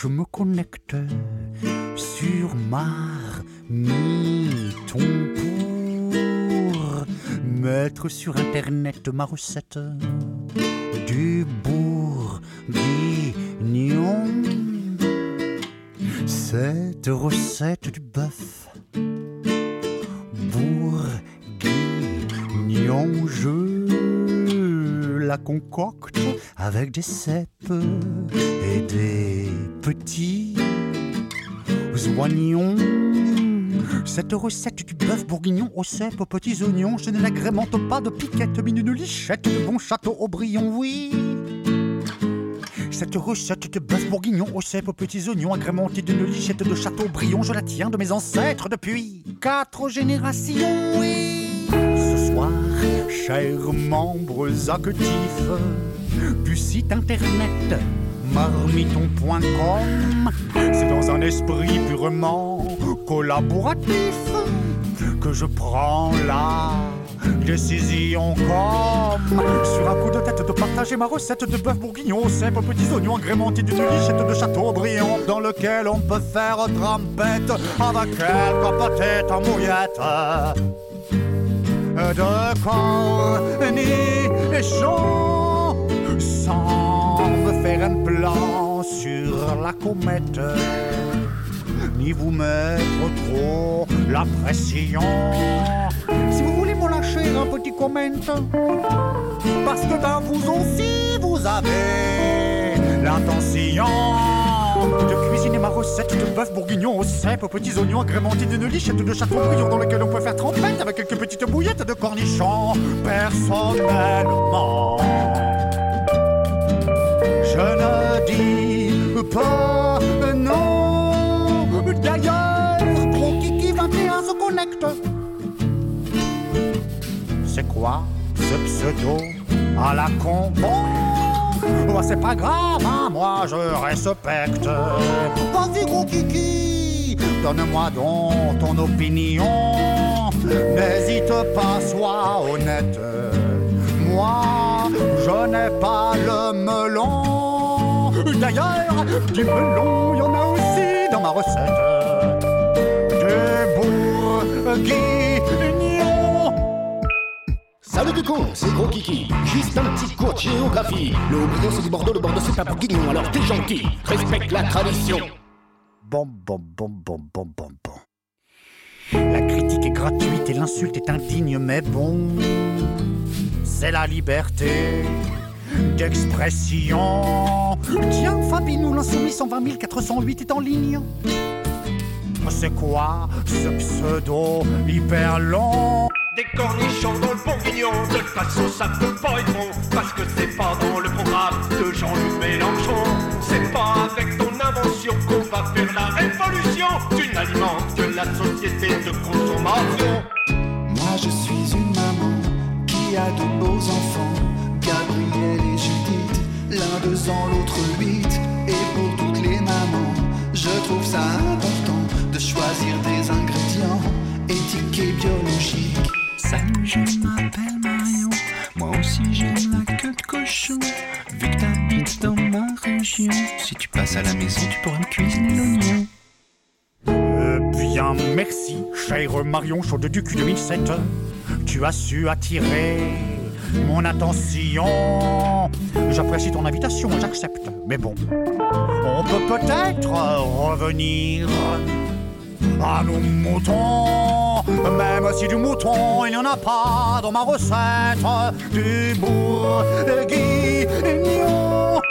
Speaker 9: Je me connecte sur Marmiton pour mettre sur internet ma recette du bourguignon. Cette recette du bœuf bourguignon, je la concocte avec des cèpes et des petits oignons. Cette recette du bœuf bourguignon aux cèpes, aux petits oignons, je ne l'agrémente pas de piquettes, mais d'une lichette de bon château Aubryon, oui. Cette recette de bœuf bourguignon aux cèpes, aux petits oignons, agrémentée d'une lichette de château Aubryon, je la tiens de mes ancêtres depuis quatre générations, oui. Ce soir, chers membres actifs du site internet. Marmiton.com, c'est dans un esprit purement collaboratif que je prends la décision comme sur un coup de tête de partager ma recette de bœuf bourguignon aux cèpes, petits oignons agrémentés d'une lichette de château brillant dans lequel on peut faire trempette avec quelques petites mouillettes. De cornichons sans me faire un plan sur la comète ni vous mettre trop la pression. Si vous voulez me lâcher un petit comment, parce que dans vous aussi vous avez l'intention de cuisiner ma recette de bœuf bourguignon aux cèpes, aux petits oignons agrémentés d'une lichette de château brillant dans lequel on peut faire trempette avec quelques petites bouillettes de cornichons. Personnellement, je ne dis pas non. D'ailleurs, Kiki 21 se connecte. C'est quoi ce pseudo à la con? Bon, oh, c'est pas grave, hein, moi je respecte. Vas-y, gros Kiki, donne-moi donc ton opinion. N'hésite pas, sois honnête. Moi, je n'ai pas le melon. D'ailleurs, du melon, il y en a aussi dans ma recette. Du bourguignon.
Speaker 10: Salut du con, c'est Gros Kiki. Juste un petit cours de géographie. Le Haut-Brion c'est du Bordeaux, le Bordeaux c'est pas bourguignon, alors t'es gentil. Respecte la tradition.
Speaker 9: Bon, bon, bon, bon, bon, bon, bon. La critique est gratuite et l'insulte est indigne, mais bon, c'est la liberté d'expression. Tiens, Fabi, nous l'insoumis 120 408 est en ligne. C'est quoi ce pseudo hyper long
Speaker 11: Des cornichons dans le bourguignon, de toute façon ça peut pas être bon, parce que c'est pas dans le programme de Jean-Luc Mélenchon. C'est pas avec ton invention qu'on va faire la révolution. Tu n'alimentes que la société de consommation.
Speaker 12: Moi je suis une maman qui a de beaux enfants, l'un deux ans, l'autre huit. Et pour toutes les mamans, je trouve ça important de choisir des ingrédients éthiques et biologiques.
Speaker 13: Salut, je m'appelle Marion. Moi aussi j'aime la queue de cochon. Vu que t'habites dans ma région, si tu passes à la maison, tu pourras me cuisiner l'oignon.
Speaker 9: Euh, bien, merci, chère Marion Chaude du cul 2007. Tu as su attirer mon attention. J'apprécie ton invitation, j'accepte. Mais bon, on peut peut-être revenir à nos moutons. Même si du mouton, il n'y en a pas dans ma recette du bourguignon.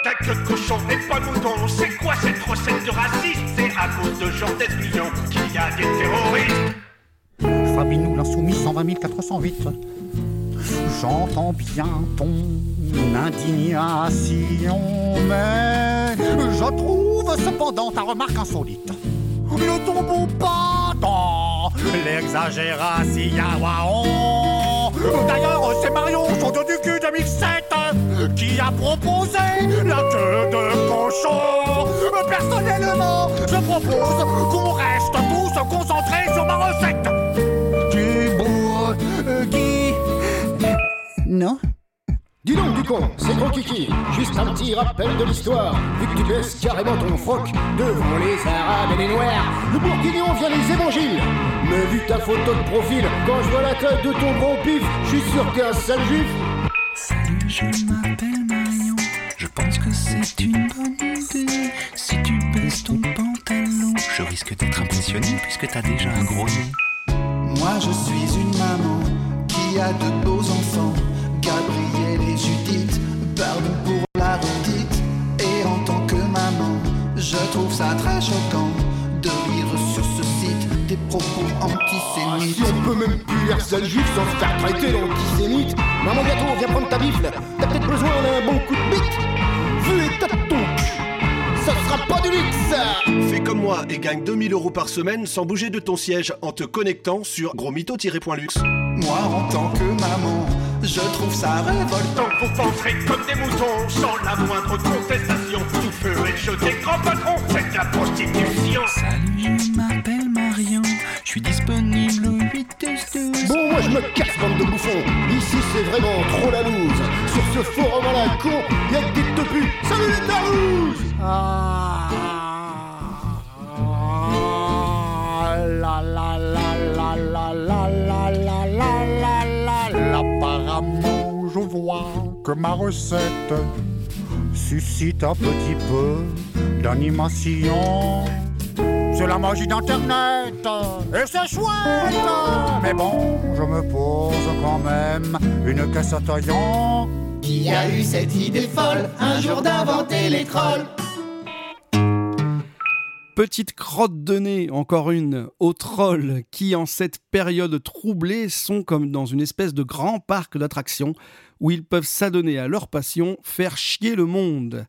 Speaker 11: Ta queue de cochon et pas mouton, c'est quoi cette recette de raciste? C'est à cause de Jean d'Espion qu'il y a des terroristes.
Speaker 9: Fabinou l'insoumis 120 408. J'entends bien ton indignation, mais je trouve cependant ta remarque insolite. Ne tombons pas dans l'exagération. D'ailleurs, c'est Marion, chaude du cul 2007, qui a proposé la queue de cochon. Personnellement, je propose qu'on reste tous concentrés sur ma recette. Bourguignon.
Speaker 10: Dis donc du con, c'est gros kiki, juste un petit rappel de l'histoire. Vu que tu baisses carrément ton froc devant les arabes et les noirs, le bourguignon vient les évangiles. Mais vu ta photo de profil, quand je vois la tête de ton gros pif, je suis sûr que t'es un sale juif.
Speaker 13: Salut, je m'appelle Marion. Je pense que c'est une bonne idée. Si tu baisses ton pantalon, je risque d'être impressionné puisque t'as déjà un gros nez.
Speaker 12: Moi je suis une maman qui a de beaux enfants, Gabriel et Judith, pardon pour la redite. Et en tant que maman, je trouve ça très choquant de lire sur ce site des propos antisémites.
Speaker 10: Si on peut même plus lire juif sans se faire traiter d'antisémite. Maman gâteau, viens prendre ta bifle. T'as peut-être besoin d'un bon coup de bite. Vu l'état de ton cul, ça sera pas du luxe.
Speaker 14: Fais comme moi et gagne 2000 euros par semaine sans bouger de ton siège en te connectant sur grosmito-luxe.
Speaker 12: Moi en tant que maman, je trouve ça révoltant.
Speaker 11: Vous penserez comme des moutons sans la moindre contestation. Tout feu et jeté grand patron, c'est de la prostitution.
Speaker 13: Salut, je m'appelle Marion. Je suis disponible au 8 12
Speaker 10: Bon, moi je me casse, bande de bouffons. Ici c'est vraiment trop la loose. Sur ce forum à la con, y'a que des topus. Salut les tarouses
Speaker 9: La Que ma recette suscite un petit peu d'animation. C'est la magie d'internet et c'est chouette. Mais bon, je me pose quand même une question
Speaker 15: Qui a eu cette idée folle un jour d'inventer les trolls
Speaker 6: Petite crotte de nez, encore une, aux trolls qui, en cette période troublée, sont comme dans une espèce de grand parc d'attractions où ils peuvent s'adonner à leur passion, faire chier le monde.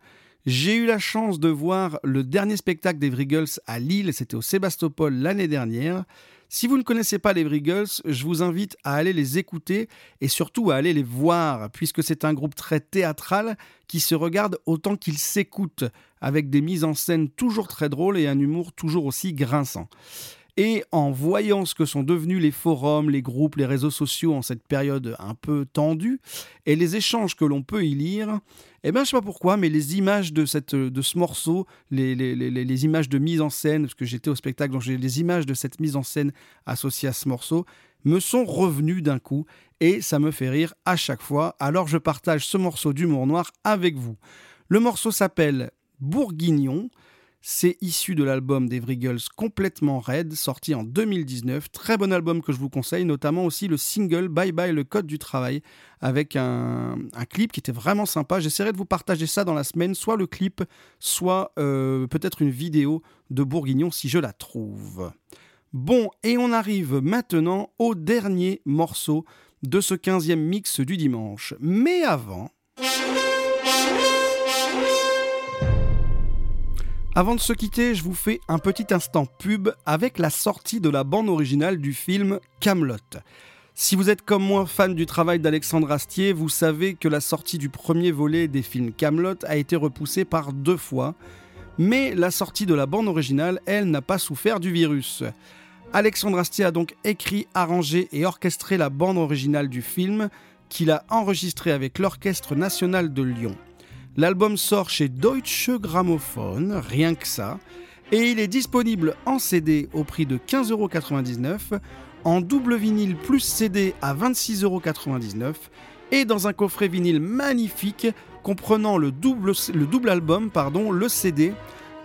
Speaker 6: J'ai eu la chance de voir le dernier spectacle des Vrigals à Lille, c'était au Sébastopol l'année dernière. Si vous ne connaissez pas les Vrigals, je vous invite à aller les écouter et surtout à aller les voir, puisque c'est un groupe très théâtral qui se regarde autant qu'il s'écoute, avec des mises en scène toujours très drôles et un humour toujours aussi grinçant. Et en voyant ce que sont devenus les forums, les groupes, les réseaux sociaux en cette période un peu tendue, et les échanges que l'on peut y lire, eh bien je sais pas pourquoi, mais les images de, cette, de ce morceau, les, les, les, les images de mise en scène, parce que j'étais au spectacle, donc j'ai les images de cette mise en scène associée à ce morceau, me sont revenues d'un coup, et ça me fait rire à chaque fois, alors je partage ce morceau d'humour noir avec vous. Le morceau s'appelle Bourguignon, c'est issu de l'album des Vrigals complètement raide, sorti en 2019. Très bon album que je vous conseille, notamment aussi le single Bye Bye le Code du Travail, avec un, un clip qui était vraiment sympa. J'essaierai de vous partager ça dans la semaine, soit le clip, soit euh, peut-être une vidéo de Bourguignon si je la trouve. Bon, et on arrive maintenant au dernier morceau de ce 15e mix du dimanche. Mais avant... Avant de se quitter, je vous fais un petit instant pub avec la sortie de la bande originale du film Camelot. Si vous êtes comme moi fan du travail d'Alexandre Astier, vous savez que la sortie du premier volet des films Camelot a été repoussée par deux fois, mais la sortie de la bande originale, elle, n'a pas souffert du virus. Alexandre Astier a donc écrit, arrangé et orchestré la bande originale du film, qu'il a enregistré avec l'Orchestre national de Lyon. L'album sort chez Deutsche Grammophon, rien que ça, et il est disponible en CD au prix de 15,99€, en double vinyle plus CD à 26,99€ et dans un coffret vinyle magnifique comprenant le double, le double album, le CD,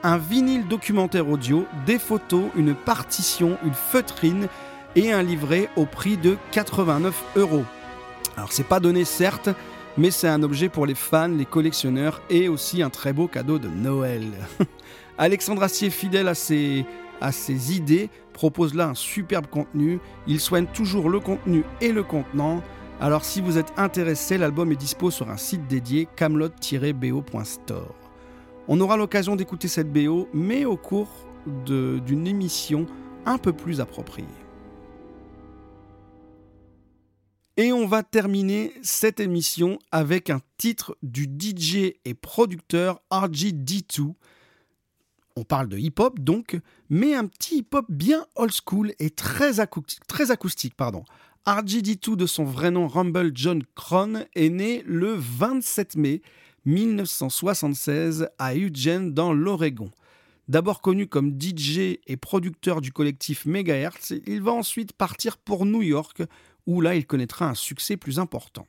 Speaker 6: un vinyle documentaire audio, des photos, une partition, une feutrine et un livret au prix de 89 euros. Alors c'est pas donné certes, mais c'est un objet pour les fans, les collectionneurs et aussi un très beau cadeau de Noël. Alexandre Astier, fidèle à ses, à ses idées, propose là un superbe contenu. Il soigne toujours le contenu et le contenant. Alors si vous êtes intéressé, l'album est dispo sur un site dédié camelot-bo.store. On aura l'occasion d'écouter cette BO, mais au cours d'une émission un peu plus appropriée. Et on va terminer cette émission avec un titre du DJ et producteur RGD2. On parle de hip-hop donc, mais un petit hip-hop bien old school et très, acou très acoustique. Pardon. RGD2 de son vrai nom Rumble John Cron est né le 27 mai 1976 à Eugene dans l'Oregon. D'abord connu comme DJ et producteur du collectif Megahertz, il va ensuite partir pour New York où là il connaîtra un succès plus important.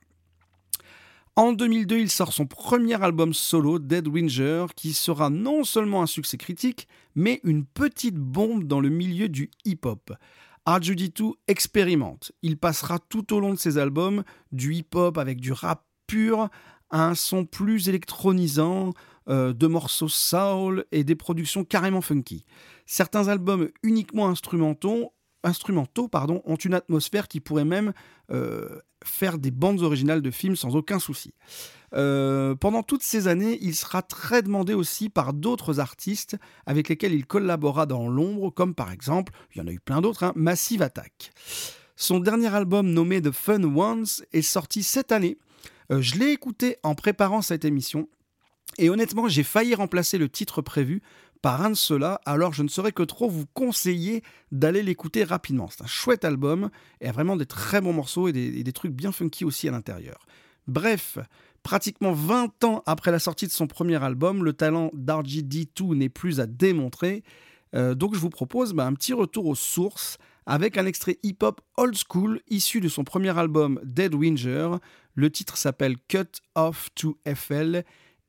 Speaker 6: En 2002, il sort son premier album solo, Dead Winger, qui sera non seulement un succès critique, mais une petite bombe dans le milieu du hip-hop. R2D2 expérimente. Il passera tout au long de ses albums du hip-hop avec du rap pur à un son plus électronisant, euh, de morceaux soul et des productions carrément funky. Certains albums uniquement instrumentaux, instrumentaux pardon, ont une atmosphère qui pourrait même euh, faire des bandes originales de films sans aucun souci. Euh, pendant toutes ces années, il sera très demandé aussi par d'autres artistes avec lesquels il collabora dans l'ombre, comme par exemple, il y en a eu plein d'autres, hein, Massive Attack. Son dernier album nommé The Fun Ones est sorti cette année. Euh, je l'ai écouté en préparant cette émission et honnêtement, j'ai failli remplacer le titre prévu par un de ceux-là, alors je ne saurais que trop vous conseiller d'aller l'écouter rapidement. C'est un chouette album et a vraiment des très bons morceaux et des, des trucs bien funky aussi à l'intérieur. Bref, pratiquement 20 ans après la sortie de son premier album, le talent d'RGD2 n'est plus à démontrer. Euh, donc je vous propose bah, un petit retour aux sources avec un extrait hip-hop old school issu de son premier album Dead Winger. Le titre s'appelle Cut Off to FL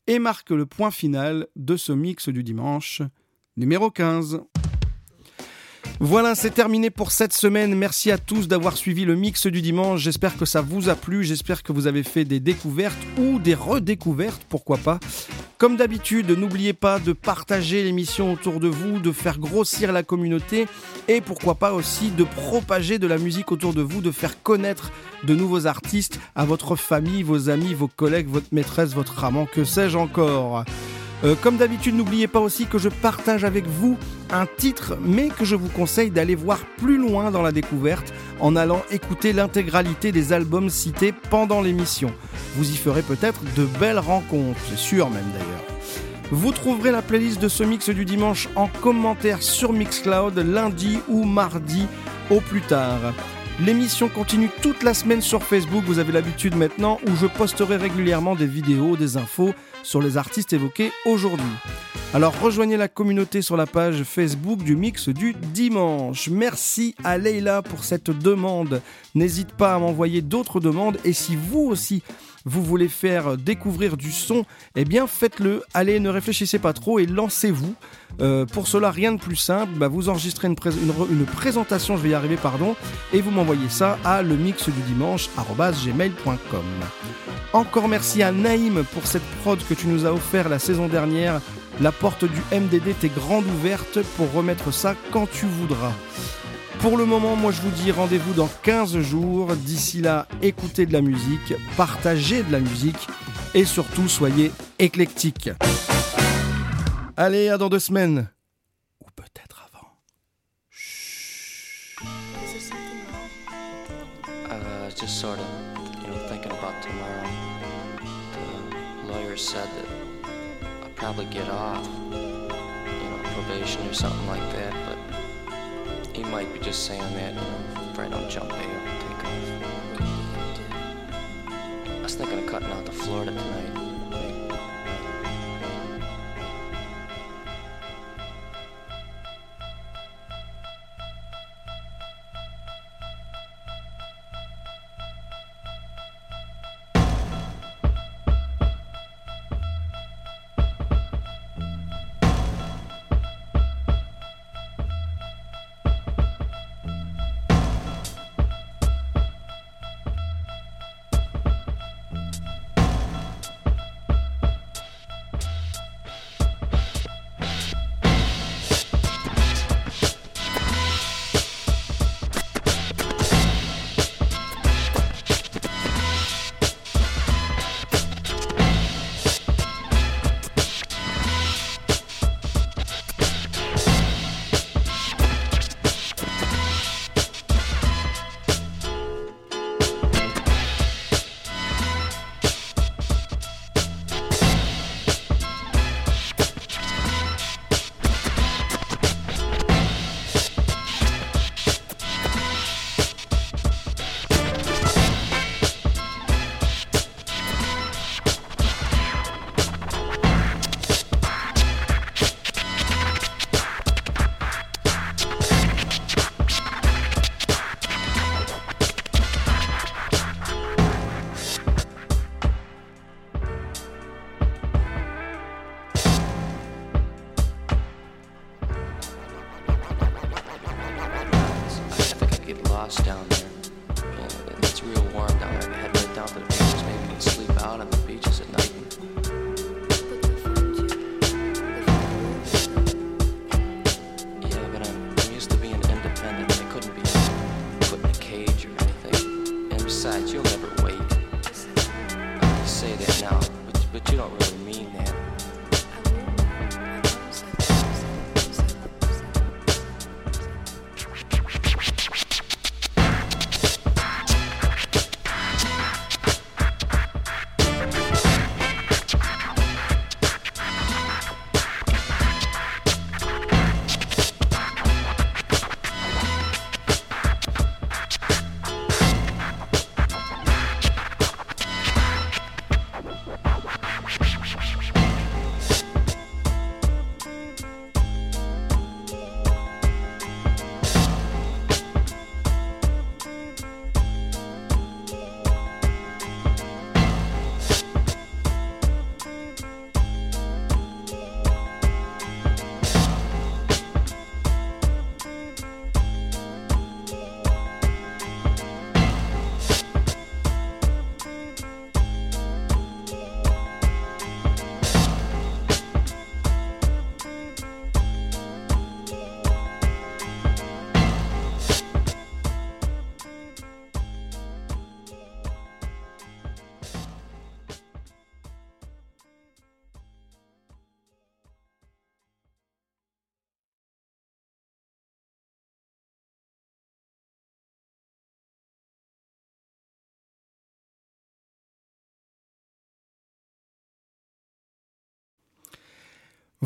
Speaker 6: et marque le point final de ce mix du dimanche numéro 15. Voilà, c'est terminé pour cette semaine. Merci à tous d'avoir suivi le mix du dimanche. J'espère que ça vous a plu. J'espère que vous avez fait des découvertes ou des redécouvertes, pourquoi pas. Comme d'habitude, n'oubliez pas de partager l'émission autour de vous, de faire grossir la communauté et pourquoi pas aussi de propager de la musique autour de vous, de faire connaître de nouveaux artistes à votre famille, vos amis, vos collègues, votre maîtresse, votre amant, que sais-je encore. Euh, comme d'habitude, n'oubliez pas aussi que je partage avec vous un titre, mais que je vous conseille d'aller voir plus loin dans la découverte en allant écouter l'intégralité des albums cités pendant l'émission. Vous y ferez peut-être de belles rencontres, c'est sûr même d'ailleurs. Vous trouverez la playlist de ce mix du dimanche en commentaire sur Mixcloud lundi ou mardi au plus tard. L'émission continue toute la semaine sur Facebook, vous avez l'habitude maintenant, où je posterai régulièrement des vidéos, des infos sur les artistes évoqués aujourd'hui. Alors rejoignez la communauté sur la page Facebook du mix du dimanche. Merci à Leila pour cette demande. N'hésite pas à m'envoyer d'autres demandes et si vous aussi vous voulez faire découvrir du son, eh bien faites-le. Allez, ne réfléchissez pas trop et lancez-vous. Euh, pour cela, rien de plus simple. Bah, vous enregistrez une, présentation, je vais y arriver, pardon, et vous m'envoyez ça à le mix du dimanche. Encore merci à Naïm pour cette prod que tu nous as offert la saison dernière. La porte du MDD t'est grande ouverte pour remettre ça quand tu voudras. Pour le moment, moi je vous dis rendez-vous dans 15 jours. D'ici là, écoutez de la musique, partagez de la musique et surtout soyez éclectiques. Allez, à dans deux semaines.
Speaker 16: Uh, just sort of, you know, thinking about tomorrow. The lawyer said that I'll probably get off, you know, probation or something like that, might be just saying that, you know, if I don't jump bail and take off. I was thinking of cutting out to Florida tonight. down there. and it's real warm down there. I head right down to the beach, maybe sleep out on the beaches at night. Yeah, but I'm, I'm used to being independent. I couldn't be put in a cage or anything. And besides, you'll never wait. You say that now, but, but you don't really.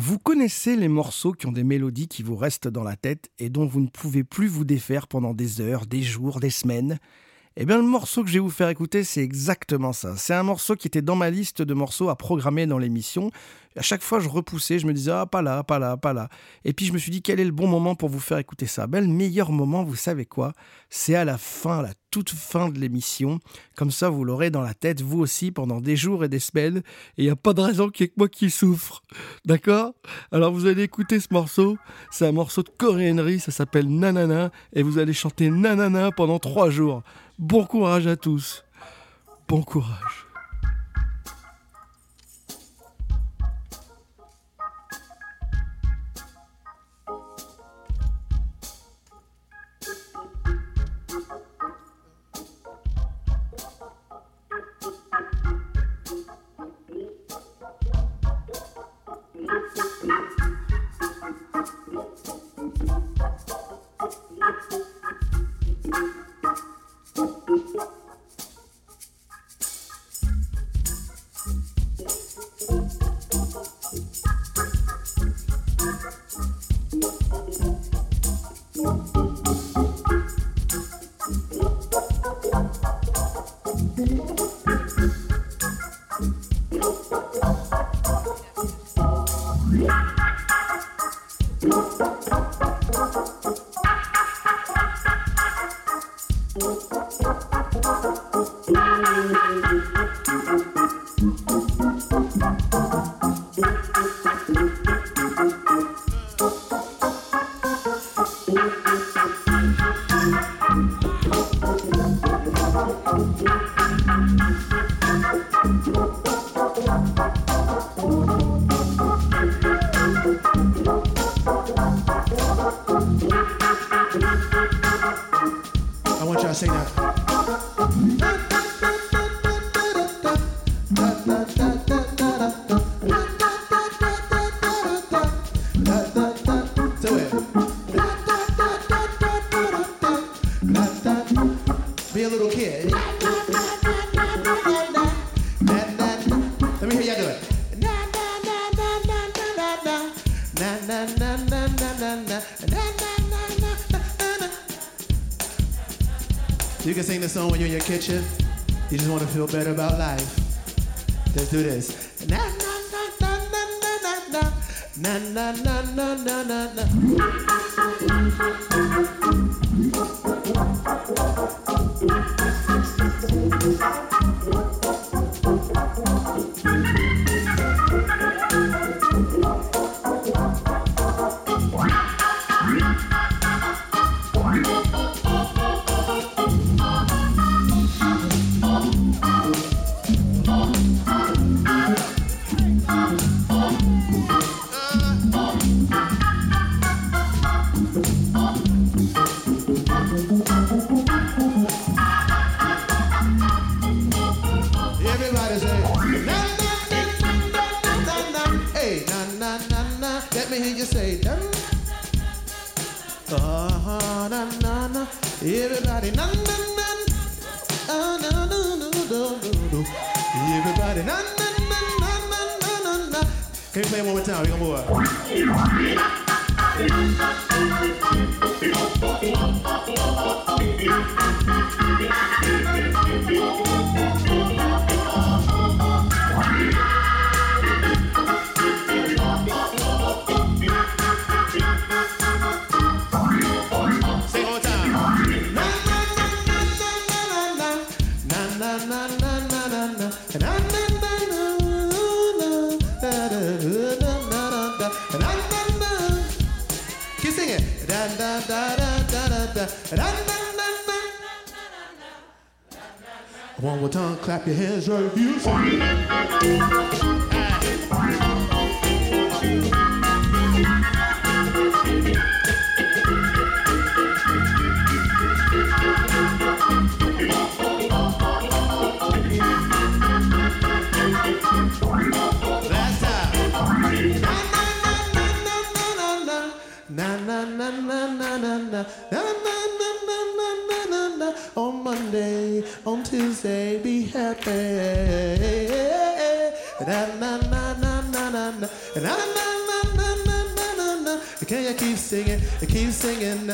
Speaker 6: Vous connaissez les morceaux qui ont des mélodies qui vous restent dans la tête et dont vous ne pouvez plus vous défaire pendant des heures, des jours, des semaines Eh bien, le morceau que je vais vous faire écouter, c'est exactement ça. C'est un morceau qui était dans ma liste de morceaux à programmer dans l'émission. À chaque fois, je repoussais, je me disais, ah, pas là, pas là, pas là. Et puis, je me suis dit, quel est le bon moment pour vous faire écouter ça? Ben, Le meilleur moment, vous savez quoi? C'est à la fin, la toute fin de l'émission. Comme ça, vous l'aurez dans la tête, vous aussi, pendant des jours et des semaines. Et il n'y a pas de raison qu'il y ait que moi qui souffre. D'accord? Alors, vous allez écouter ce morceau. C'est un morceau de coréennerie, ça s'appelle Nanana. Et vous allez chanter Nanana pendant trois jours. Bon courage à tous. Bon courage.
Speaker 8: Kitchen. You just want to feel better about life. Let's do this. One more time, clap your hands right.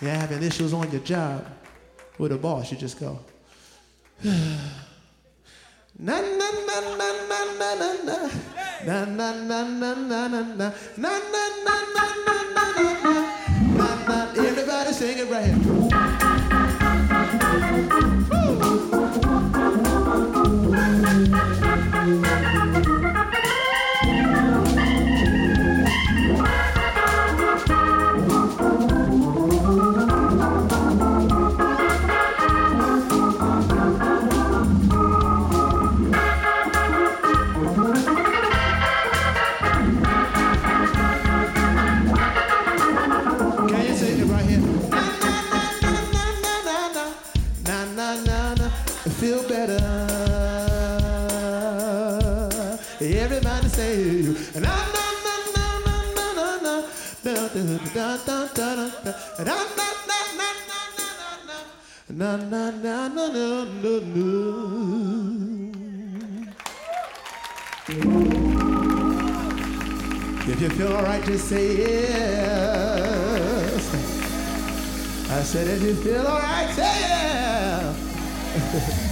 Speaker 8: You're having issues on your job with a boss, you just go. Na na na na na na na na na na na na na na na na na na na na If you feel alright, just say yes. I said, if you feel alright, say yeah.